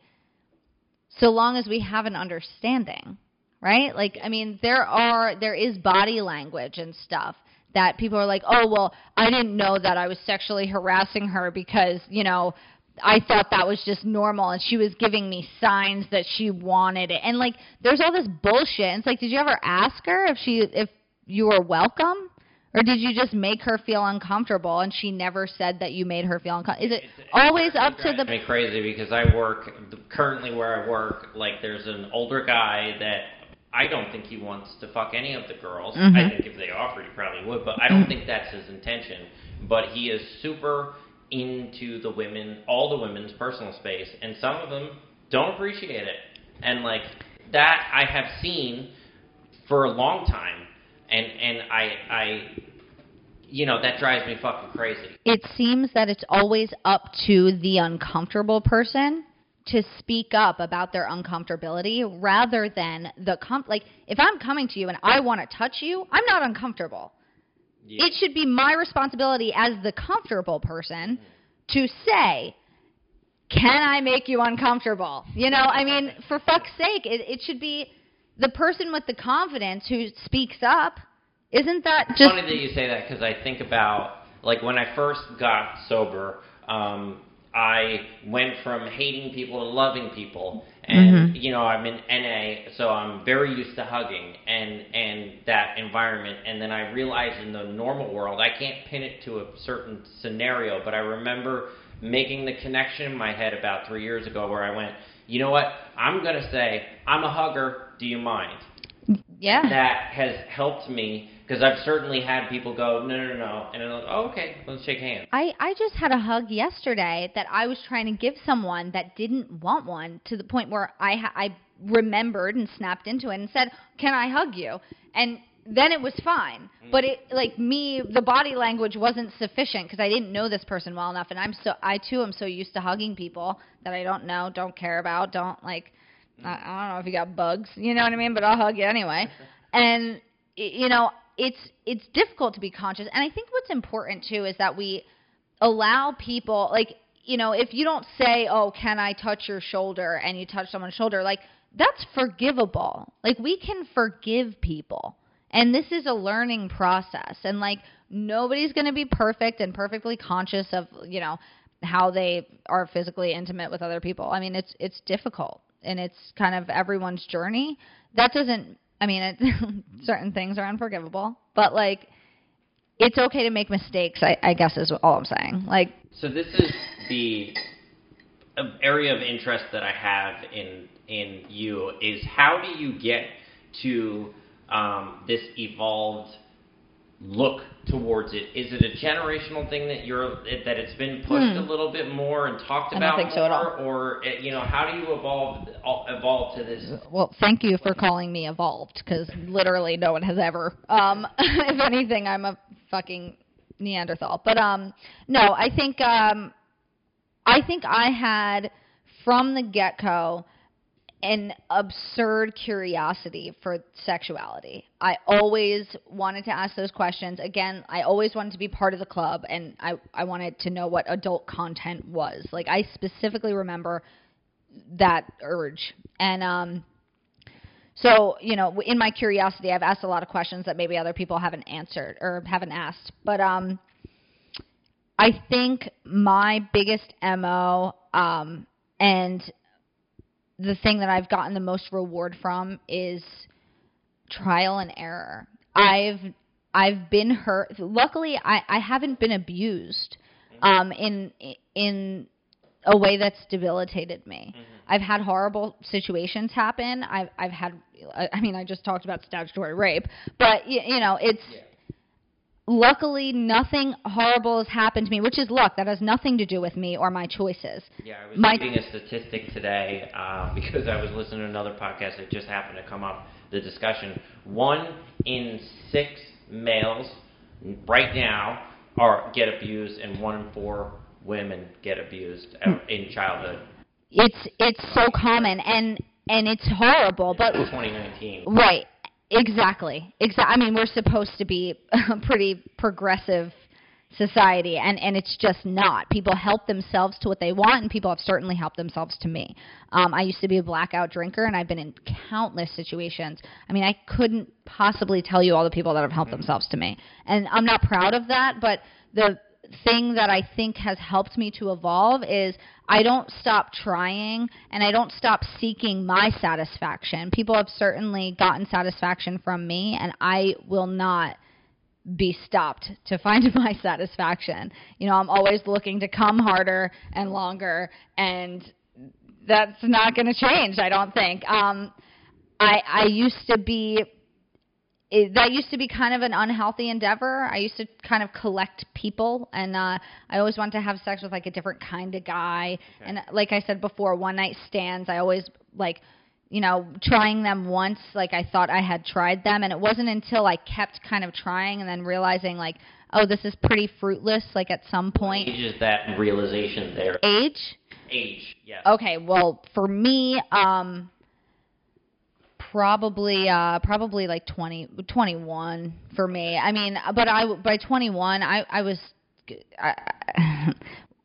so long as we have an understanding, right? Like, I mean, there are, there is body language and stuff that people are like, oh, well, I didn't know that I was sexually harassing her because, you know, I thought that was just normal and she was giving me signs that she wanted it. And like there's all this bullshit. And it's like did you ever ask her if she if you were welcome? Or did you just make her feel uncomfortable and she never said that you made her feel uncomfortable? Is it always up to the me crazy because I work currently where I work like there's an older guy that I don't think he wants to fuck any of the girls. Mhm. I think if they offered, he probably would, but I don't think that's his intention. But he is super into the women, all the women's personal space, and some of them don't appreciate it. And like that, I have seen for a long time, and and I I, you know, that drives me fucking crazy. it seems that it's always up to the uncomfortable person to speak up about their uncomfortability rather than the com- like if I'm coming to you and I want to touch you, I'm not uncomfortable. Yeah. It should be my responsibility as the comfortable person to say, "Can I make you uncomfortable?" You know, I mean, for fuck's sake, it, it should be the person with the confidence who speaks up. Isn't that It's just funny that you say that because I think about like when I first got sober, um, I went from hating people to loving people, and mm-hmm. you know I'm in NA, so I'm very used to hugging and and that environment. And then I realized in the normal world, I can't pin it to a certain scenario, but I remember making the connection in my head about three years ago where I went, you know what? I'm gonna say I'm a hugger. Do you mind? yeah? that has helped me because I've certainly had people go, no, no, no, and I'm like, oh, okay, let's shake hands. I, I just had a hug yesterday that I was trying to give someone that didn't want one to the point where I ha- I remembered and snapped into it and said, "Can I hug you?" And then it was fine. Mm. But it like me the body language wasn't sufficient because I didn't know this person well enough and I'm so I too am so used to hugging people that I don't know, don't care about, don't like I, I don't know if you got bugs, you know what I mean, but I'll hug you anyway. And you know, it's it's difficult to be conscious. And I think what's important too is that we allow people like you know if you don't say oh can i touch your shoulder? and you touch someone's shoulder like that's forgivable. Like we can forgive people. And this is a learning process. And like nobody's going to be perfect and perfectly conscious of you know how they are physically intimate with other people. I mean it's it's difficult. And it's kind of everyone's journey. That doesn't i mean it, certain things are unforgivable but like it's okay to make mistakes. I, I guess is all I'm saying. Like, So this is the uh, area of interest that I have in in you is how do you get to um, this evolved look towards it? Is it a generational thing that you're that it's been pushed a little bit more and talked Hmm. I don't about think so at more, or uh, you know how do you evolve evolve to this? well, thank you for calling me evolved because literally no one has ever. Um, if anything, I'm a fucking Neanderthal. But um, no, I think um, I think I had from the get go an absurd curiosity for sexuality. I always wanted to ask those questions. Again, I always wanted to be part of the club and I, I wanted to know what adult content was. Like I specifically remember that urge. And um so, you know, in my curiosity, I've asked a lot of questions that maybe other people haven't answered or haven't asked. But um I think my biggest MO um and the thing that I've gotten the most reward from is trial and error. I've I've been hurt. Luckily, I I haven't been abused um in in a way that's debilitated me. I've had horrible situations happen. I've I've had I mean I just talked about statutory rape, but you, you know, it's luckily nothing horrible has happened to me, which is luck. That has nothing to do with me or my choices. Yeah, I was My- reading a statistic today uh, because I was listening to another podcast that just happened to come up. The discussion: one in six males right now are get abused, and one in four women get abused uh, in childhood. It's it's so common and and it's horrible, but 2019. Right. Exactly. Exactly. I mean, we're supposed to be a pretty progressive society and and it's just not people help themselves to what they want and people have certainly helped themselves to me um, i used to be a blackout drinker and i've been in countless situations i mean i couldn't possibly tell you all the people that have helped themselves to me and i'm not proud of that but the thing that i think has helped me to evolve is i don't stop trying and i don't stop seeking my satisfaction people have certainly gotten satisfaction from me and i will not be stopped to find my satisfaction. You know, I'm always looking to come harder and longer, and that's not going to change. I don't think. Um, I I used to be. It, that used to be kind of an unhealthy endeavor. I used to kind of collect people, and uh, I always wanted to have sex with like a different kind of guy. Okay. And like I said before, one night stands. I always like you know, trying them once, like I thought I had tried them, and it wasn't until I kept kind of trying and then realizing, like, oh, this is pretty fruitless. Like at some point, age is that realization there? Age. Age. Yeah. Okay. Well, for me, um, probably, uh, probably like 20, 21 for me. I mean, but I by 21, I I was. I,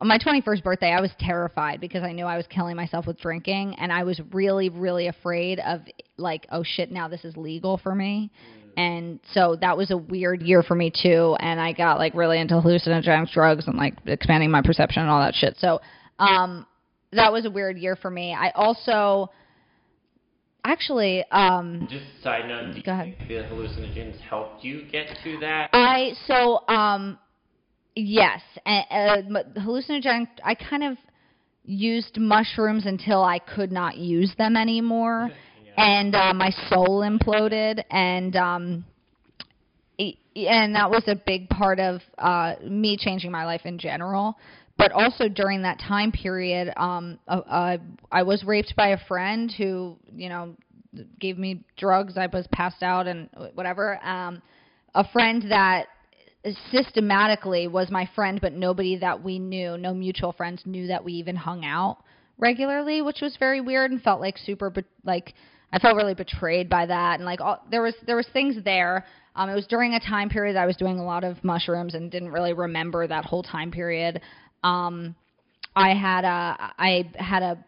on my 21st birthday, I was terrified because I knew I was killing myself with drinking, and I was really, really afraid of like, oh shit, now this is legal for me. Mm. And so that was a weird year for me too, and I got like really into hallucinogenic drugs and like expanding my perception and all that shit. So, um, that was a weird year for me. I also actually um just side note go ahead the hallucinogens helped you get to that i so um Yes, and, uh, hallucinogenic. I kind of used mushrooms until I could not use them anymore, yeah. and uh, my soul imploded, and um, and that was a big part of uh, me changing my life in general. But also during that time period, um, uh, I was raped by a friend who, you know, gave me drugs. I was passed out and whatever. Um, a friend that systematically was my friend, but nobody that we knew, no mutual friends knew that we even hung out regularly, which was very weird and felt like super, be- like I felt really betrayed by that, and like all, there was there was things there. Um, it was during a time period I was doing a lot of mushrooms and didn't really remember that whole time period. Um, I had a I had a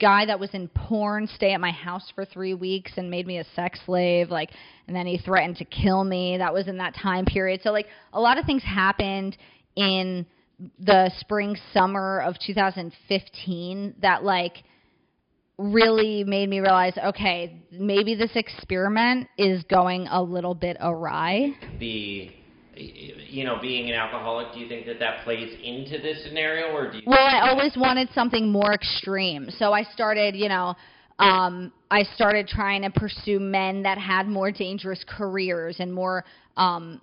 guy that was in porn stay at my house for three weeks and made me a sex slave like and then he threatened to kill me. That was in that time period. So like a lot of things happened in the spring summer of 2015 that like really made me realize okay maybe this experiment is going a little bit awry. The you know, being an alcoholic, do you think that that plays into this scenario, or do you? Well, I always wanted something more extreme, so I started, you know, um, I started trying to pursue men that had more dangerous careers and more um,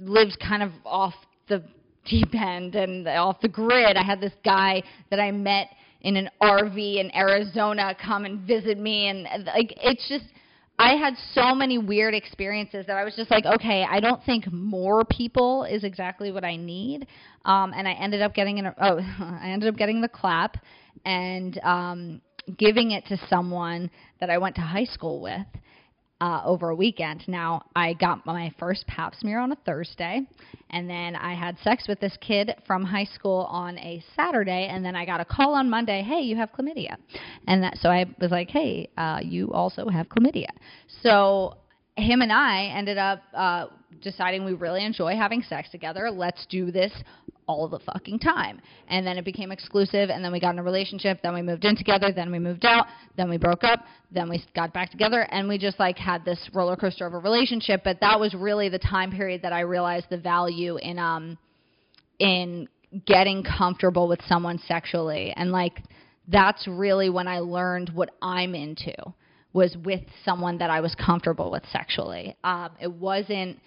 lived kind of off the deep end and off the grid. I had this guy that I met in an RV in Arizona come and visit me, and like it's just I had so many weird experiences that I was just like, okay, I don't think more people is exactly what I need. Um, and I ended up getting an oh, I ended up getting the clap and um, giving it to someone that I went to high school with uh, over a weekend. Now, I got my first pap smear on a Thursday, and then I had sex with this kid from high school on a Saturday, and then I got a call on Monday, hey, you have chlamydia. And that, so I was like, hey, uh, you also have chlamydia. So him and I ended up uh, deciding we really enjoy having sex together. Let's do this all the fucking time. And then it became exclusive, and then we got in a relationship, then we moved in together, then we moved out, then we broke up, then we got back together, and we just like had this roller coaster of a relationship. But that was really the time period that I realized the value in um in getting comfortable with someone sexually, and like that's really when I learned what I'm into was with someone that I was comfortable with sexually. Um, it wasn't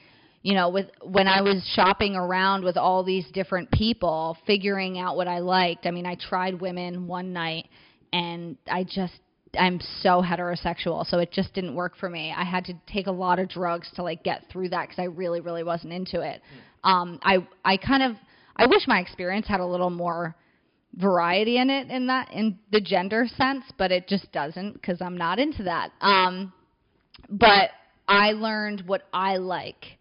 you know, with when I was shopping around with all these different people, figuring out what I liked. I mean, I tried women one night and I just I'm so heterosexual, so it just didn't work for me. I had to take a lot of drugs to like get through that cuz I really really wasn't into it. Um I I kind of I wish my experience had a little more variety in it in that in the gender sense, but it just doesn't cuz I'm not into that. Um but I learned what I like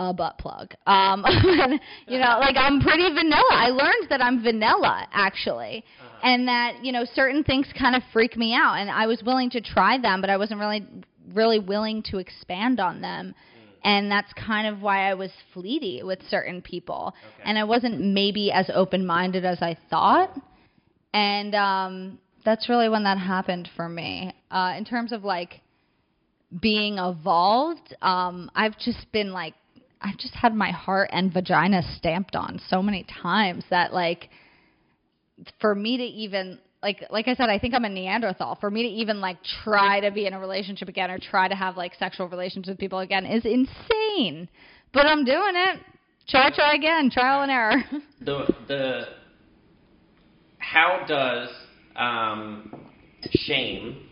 a butt plug. Um, you know, like I'm pretty vanilla. I learned that I'm vanilla actually, uh-huh. and that you know certain things kind of freak me out, and I was willing to try them, but I wasn't really really willing to expand on them. And that's kind of why I was fleety with certain people, okay. and I wasn't maybe as open minded as I thought. And um, that's really when that happened for me. Uh, in terms of like being evolved, um, I've just been like I've just had my heart and vagina stamped on so many times that like for me to even like like I said, I think I'm a Neanderthal. For me to even like try to be in a relationship again or try to have like sexual relations with people again is insane. But I'm doing it. Try, try again. Trial and error. The the how does um, shame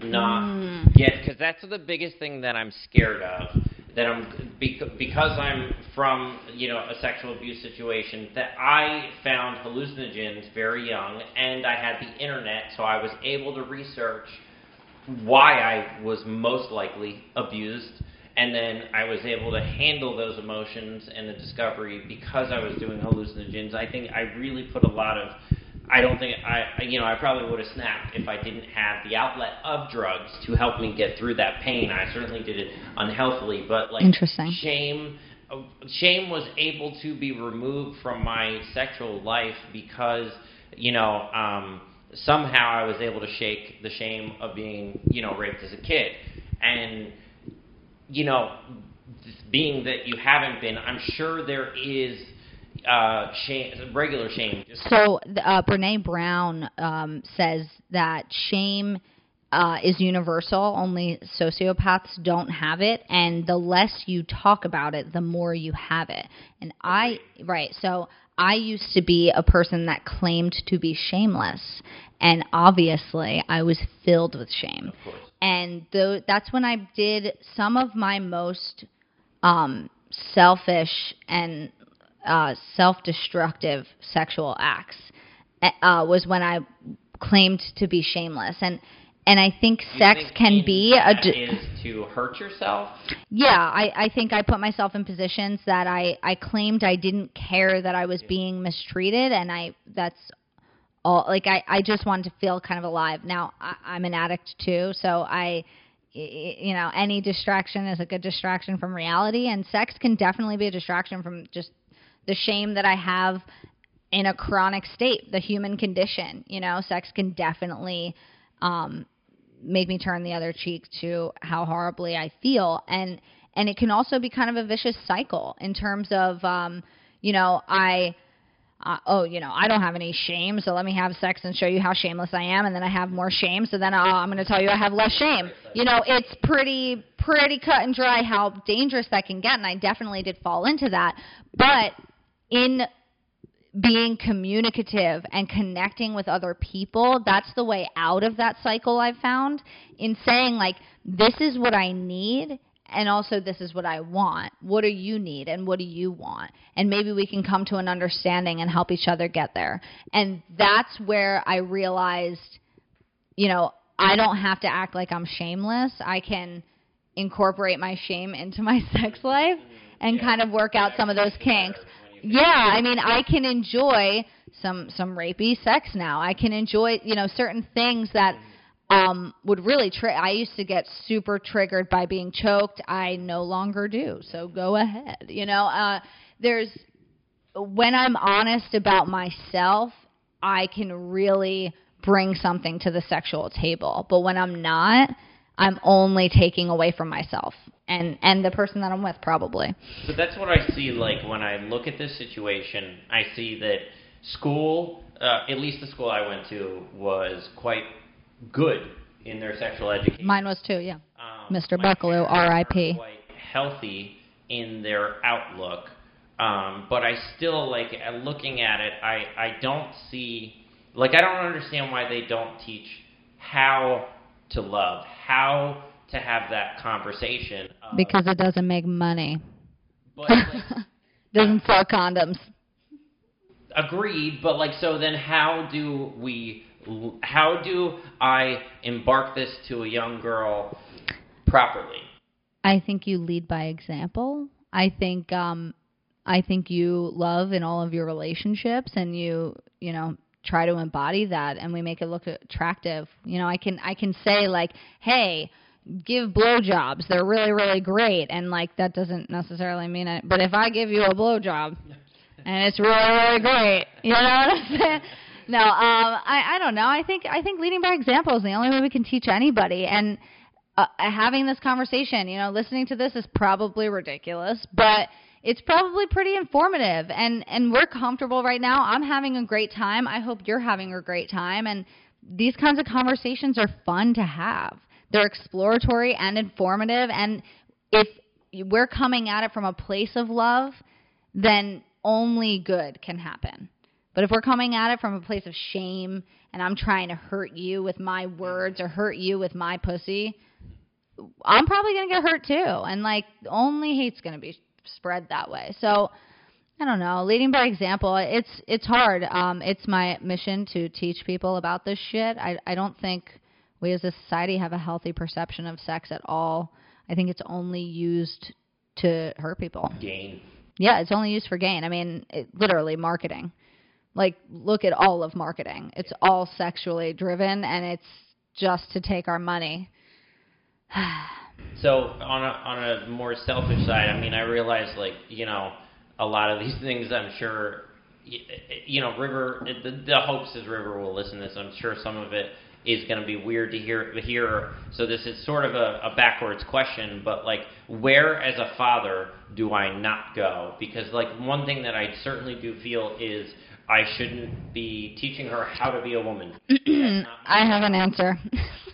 not mm. get because that's the biggest thing that I'm scared of that I'm because I'm from you know a sexual abuse situation that I found hallucinogens very young and I had the internet so I was able to research why I was most likely abused and then I was able to handle those emotions and the discovery because I was doing hallucinogens. I think I really put a lot of I don't think I, you know, I probably would have snapped if I didn't have the outlet of drugs to help me get through that pain. I certainly did it unhealthily, but like Interesting. shame, shame was able to be removed from my sexual life because, you know, um, somehow I was able to shake the shame of being, you know, raped as a kid, and, you know, being that you haven't been, I'm sure there is uh, shame, regular shame. So uh, Brene Brown um, says that shame uh, is universal. Only sociopaths don't have it, and the less you talk about it, the more you have it. And I right so. I used to be a person that claimed to be shameless, and obviously I was filled with shame. And th- that's when I did some of my most um, selfish and uh, self-destructive sexual acts uh, was when I claimed to be shameless and and I think you sex think can be a d- is to hurt yourself. Yeah, I, I think I put myself in positions that I, I claimed I didn't care that I was being mistreated, and I that's all. Like I, I just wanted to feel kind of alive. Now I, I'm an addict too, so I you know any distraction is a good distraction from reality and sex can definitely be a distraction from just the shame that I have in a chronic state, the human condition. You know, sex can definitely um, make me turn the other cheek to how horribly I feel, and and it can also be kind of a vicious cycle in terms of, um, you know, I. Uh, oh, you know, I don't have any shame, so let me have sex and show you how shameless I am, and then I have more shame, so then uh, I'm going to tell you I have less shame. You know, it's pretty pretty cut and dry how dangerous that can get, and I definitely did fall into that. But in being communicative and connecting with other people, that's the way out of that cycle I've found. In saying, like, this is what I need, and also this is what I want. What do you need, and what do you want? And maybe we can come to an understanding and help each other get there. And that's where I realized, you know, I don't have to act like I'm shameless. I can incorporate my shame into my sex life and kind of work out some of those kinks yeah, I mean, I can enjoy some some rapey sex now. I can enjoy, you know, certain things that um would really tri- I used to get super triggered by being choked. I no longer do. So go ahead. You know, uh there's when I'm honest about myself, I can really bring something to the sexual table. But when I'm not, I'm only taking away from myself and and the person that I'm with probably. So that's what I see like when I look at this situation. I see that school, uh, at least the school I went to, was quite good in their sexual education. Mine was too, yeah. Um, Mr. Bucklew, R.I.P. Quite healthy in their outlook, um, but I still like looking at it. I I don't see like I don't understand why they don't teach how to love, how to have that conversation. Because it doesn't make money. But like, doesn't sell condoms. Agreed, but like so then how do we how do I embark this to a young girl properly? I think you lead by example I think um I think you love in all of your relationships and you, you know, try to embody that and we make it look attractive. You know, I can I can say like, "Hey, give blowjobs. They're really really great." And like that doesn't necessarily mean it. But if I give you a blowjob and it's really really great, you know what I'm saying? No, um I I don't know. I think I think leading by example is the only way we can teach anybody and uh, having this conversation, you know, listening to this is probably ridiculous, but it's probably pretty informative and and we're comfortable right now. I'm having a great time. I hope you're having a great time and these kinds of conversations are fun to have. They're exploratory and informative and if we're coming at it from a place of love, then only good can happen. But if we're coming at it from a place of shame and I'm trying to hurt you with my words or hurt you with my pussy, I'm probably going to get hurt too. And like only hate's going to be spread that way. So I don't know, leading by example. It's it's hard. Um, it's my mission to teach people about this shit. I I don't think we as a society have a healthy perception of sex at all. I think it's only used to hurt people. Gain. Yeah, it's only used for gain. I mean, it, literally marketing. Like look at all of marketing. It's all sexually driven and it's just to take our money. So on a on a more selfish side, I mean, I realize like you know a lot of these things. I'm sure y- you know River. The, the hopes is River will listen to this. I'm sure some of it is going to be weird to hear hear. So this is sort of a, a backwards question, but like where as a father do I not go? Because like one thing that I certainly do feel is I shouldn't be teaching her how to be a woman. I have an answer.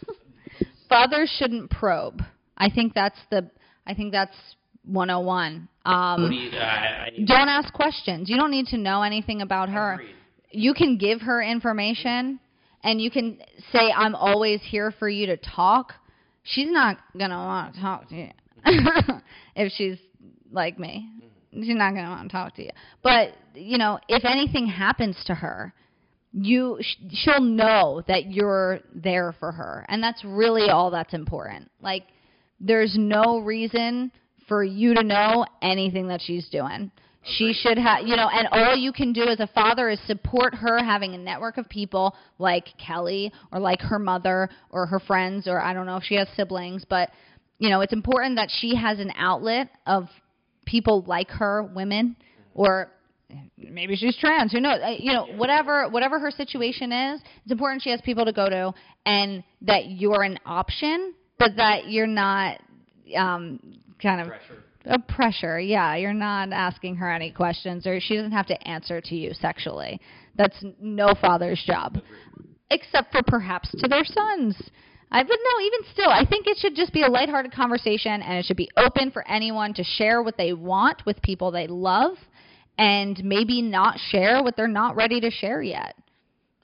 Fathers shouldn't probe. I think that's the I think that's 101. Um, do you, I, I need don't ask questions. You don't need to know anything about her. You can give her information and you can say I'm always here for you to talk. She's not going to want to talk to you. if she's like me. She's not going to want to talk to you. But, you know, if anything happens to her, you sh- she'll know that you're there for her. And that's really all that's important. Like there's no reason for you to know anything that she's doing. She should have, you know, and all you can do as a father is support her having a network of people like Kelly or like her mother or her friends or I don't know if she has siblings, but you know, it's important that she has an outlet of people like her, women or maybe she's trans, who knows? You know, whatever whatever her situation is, it's important she has people to go to and that you're an option, but that you're not um kind of pressure. A pressure. Yeah, you're not asking her any questions, or she doesn't have to answer to you sexually. That's no father's job, except for perhaps to their sons. I but no, even still, I think it should just be a lighthearted conversation, and it should be open for anyone to share what they want with people they love, and maybe not share what they're not ready to share yet.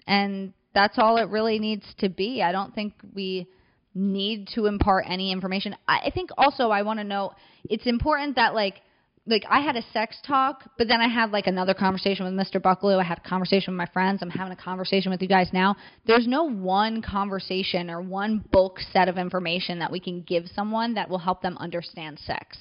And that's all it really needs to be. I don't think we need to impart any information. I think also I want to know it's important that like like I had a sex talk, but then I had like another conversation with Mr. Bucklew. I had a conversation with my friends. I'm having a conversation with you guys now. There's no one conversation or one bulk set of information that we can give someone that will help them understand sex.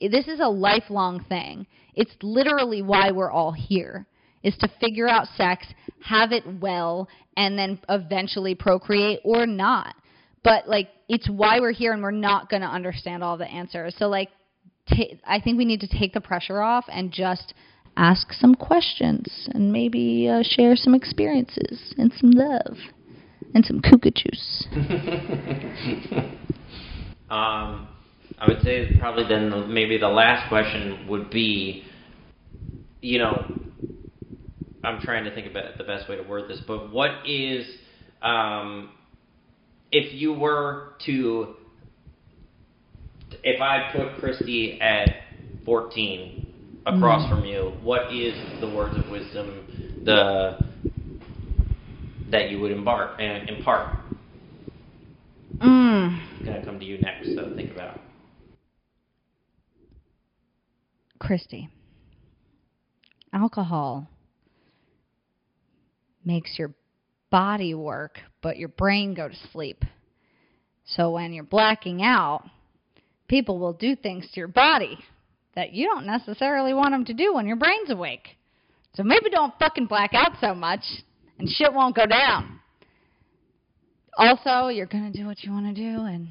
This is a lifelong thing. It's literally why we're all here is to figure out sex, have it well, and then eventually procreate or not. But like it's why we're here and we're not going to understand all the answers. So like ta- I think we need to take the pressure off and just ask some questions and maybe uh, share some experiences and some love and some kuka juice. Um, I would say probably then the, maybe the last question would be, you know, I'm trying to think about the best way to word this, but what is, um, if you were to, if I put Christy at 14 across from you, what is the words of wisdom the that you would embark and impart? Mm. Gonna come to you next, so think about. it. Christy, alcohol makes your body work, but your brain go to sleep. So when you're blacking out, people will do things to your body that you don't necessarily want them to do when your brain's awake. So maybe don't fucking black out so much and shit won't go down. Also, you're going to do what you want to do and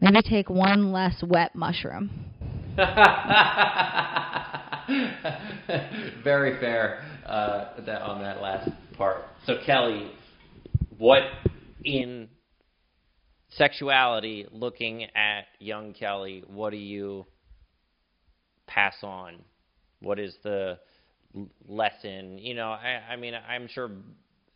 maybe take one less wet mushroom. Very fair uh, that on that last part. So Kelly, what in sexuality, looking at young Kelly, what do you pass on? What is the lesson? You know, I, I mean, I'm sure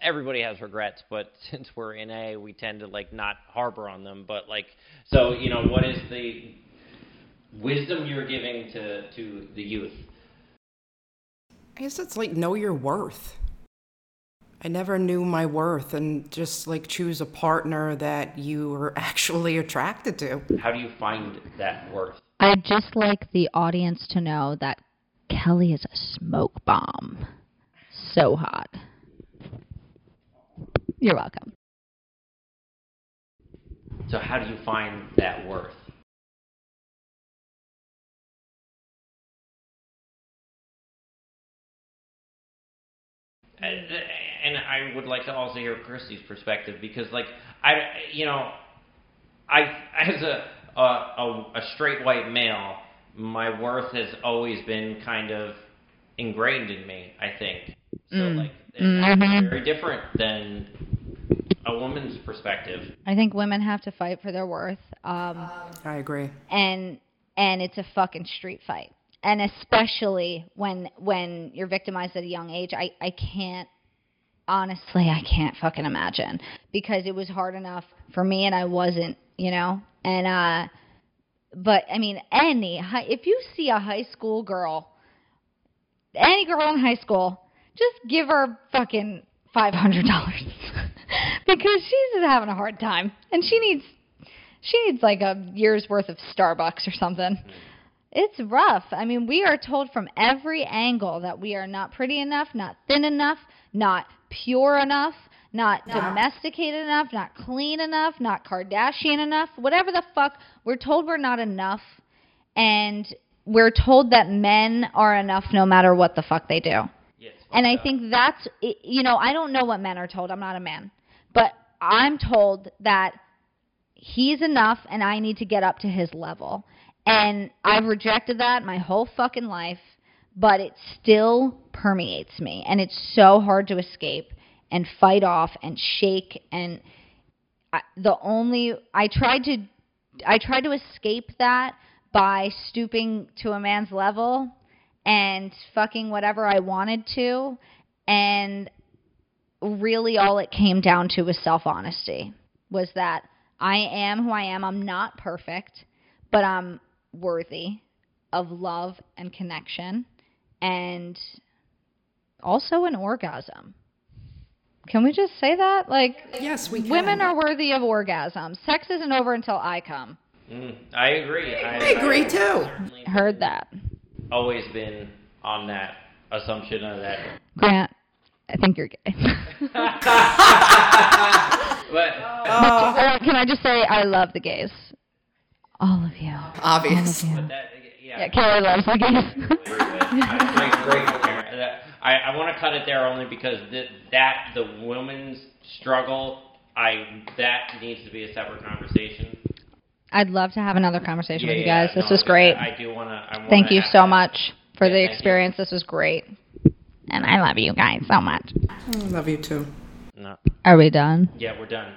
everybody has regrets, but since we're in A, we tend to like not harbor on them. But like, so you know, what is the wisdom you're giving to to the youth? I guess it's like know your worth. I never knew my worth and just like choose a partner that you are actually attracted to. How do you find that worth? I'd just like the audience to know that Kelly is a smoke bomb. So hot. You're welcome. So how do you find that worth? And, and I would like to also hear Christy's perspective because, like, I, you know, I as a a, a, a straight white male, my worth has always been kind of ingrained in me. I think so. Mm. Like, and that's Mhm. very different than a woman's perspective. I think women have to fight for their worth. Um, I agree. and and it's a fucking street fight. And especially when when you're victimized at a young age, I I can't honestly I can't fucking imagine because it was hard enough for me and I wasn't, you know. And uh but I mean any if you see a high school girl any girl in high school, just give her fucking five hundred dollars because she's having a hard time and she needs she needs like a year's worth of Starbucks or something. It's rough. I mean, we are told from every angle that we are not pretty enough, not thin enough, not pure enough, not domesticated enough, not clean enough, not Kardashian enough, whatever the fuck. We're told we're not enough, and we're told that men are enough no matter what the fuck they do. Yes. And I think that's, you know, I don't know what men are told. I'm not a man. But I'm told that he's enough and I need to get up to his level. And I've rejected that my whole fucking life, but it still permeates me. And it's so hard to escape and fight off and shake. And I, the only, I tried to, I tried to escape that by stooping to a man's level and fucking whatever I wanted to. And really all it came down to was self honesty was that I am who I am. I'm not perfect, but I'm worthy of love and connection and also an orgasm. Can we just say that? Like, Yes, we can. women are worthy of orgasm. Sex isn't over until I come. Mm, I agree. I, I agree too. certainly Heard that. Always been on that assumption of that. Grant, I think you're gay. But Uh, can I just say I love the gays? All of you. Obvious. All of you. but that, yeah. Yeah, Kelly loves the gays. agree. I- great, great I, I want to cut it there only because th- that the women's struggle, I that needs to be a separate conversation. I'd love to have another conversation Yeah, with you yeah, guys. This no, was great. I, I do want to. Thank you so much for Yeah, the thank you. experience. This was great. And I love you guys so much. Love you too. No. Are we done? Yeah, we're done.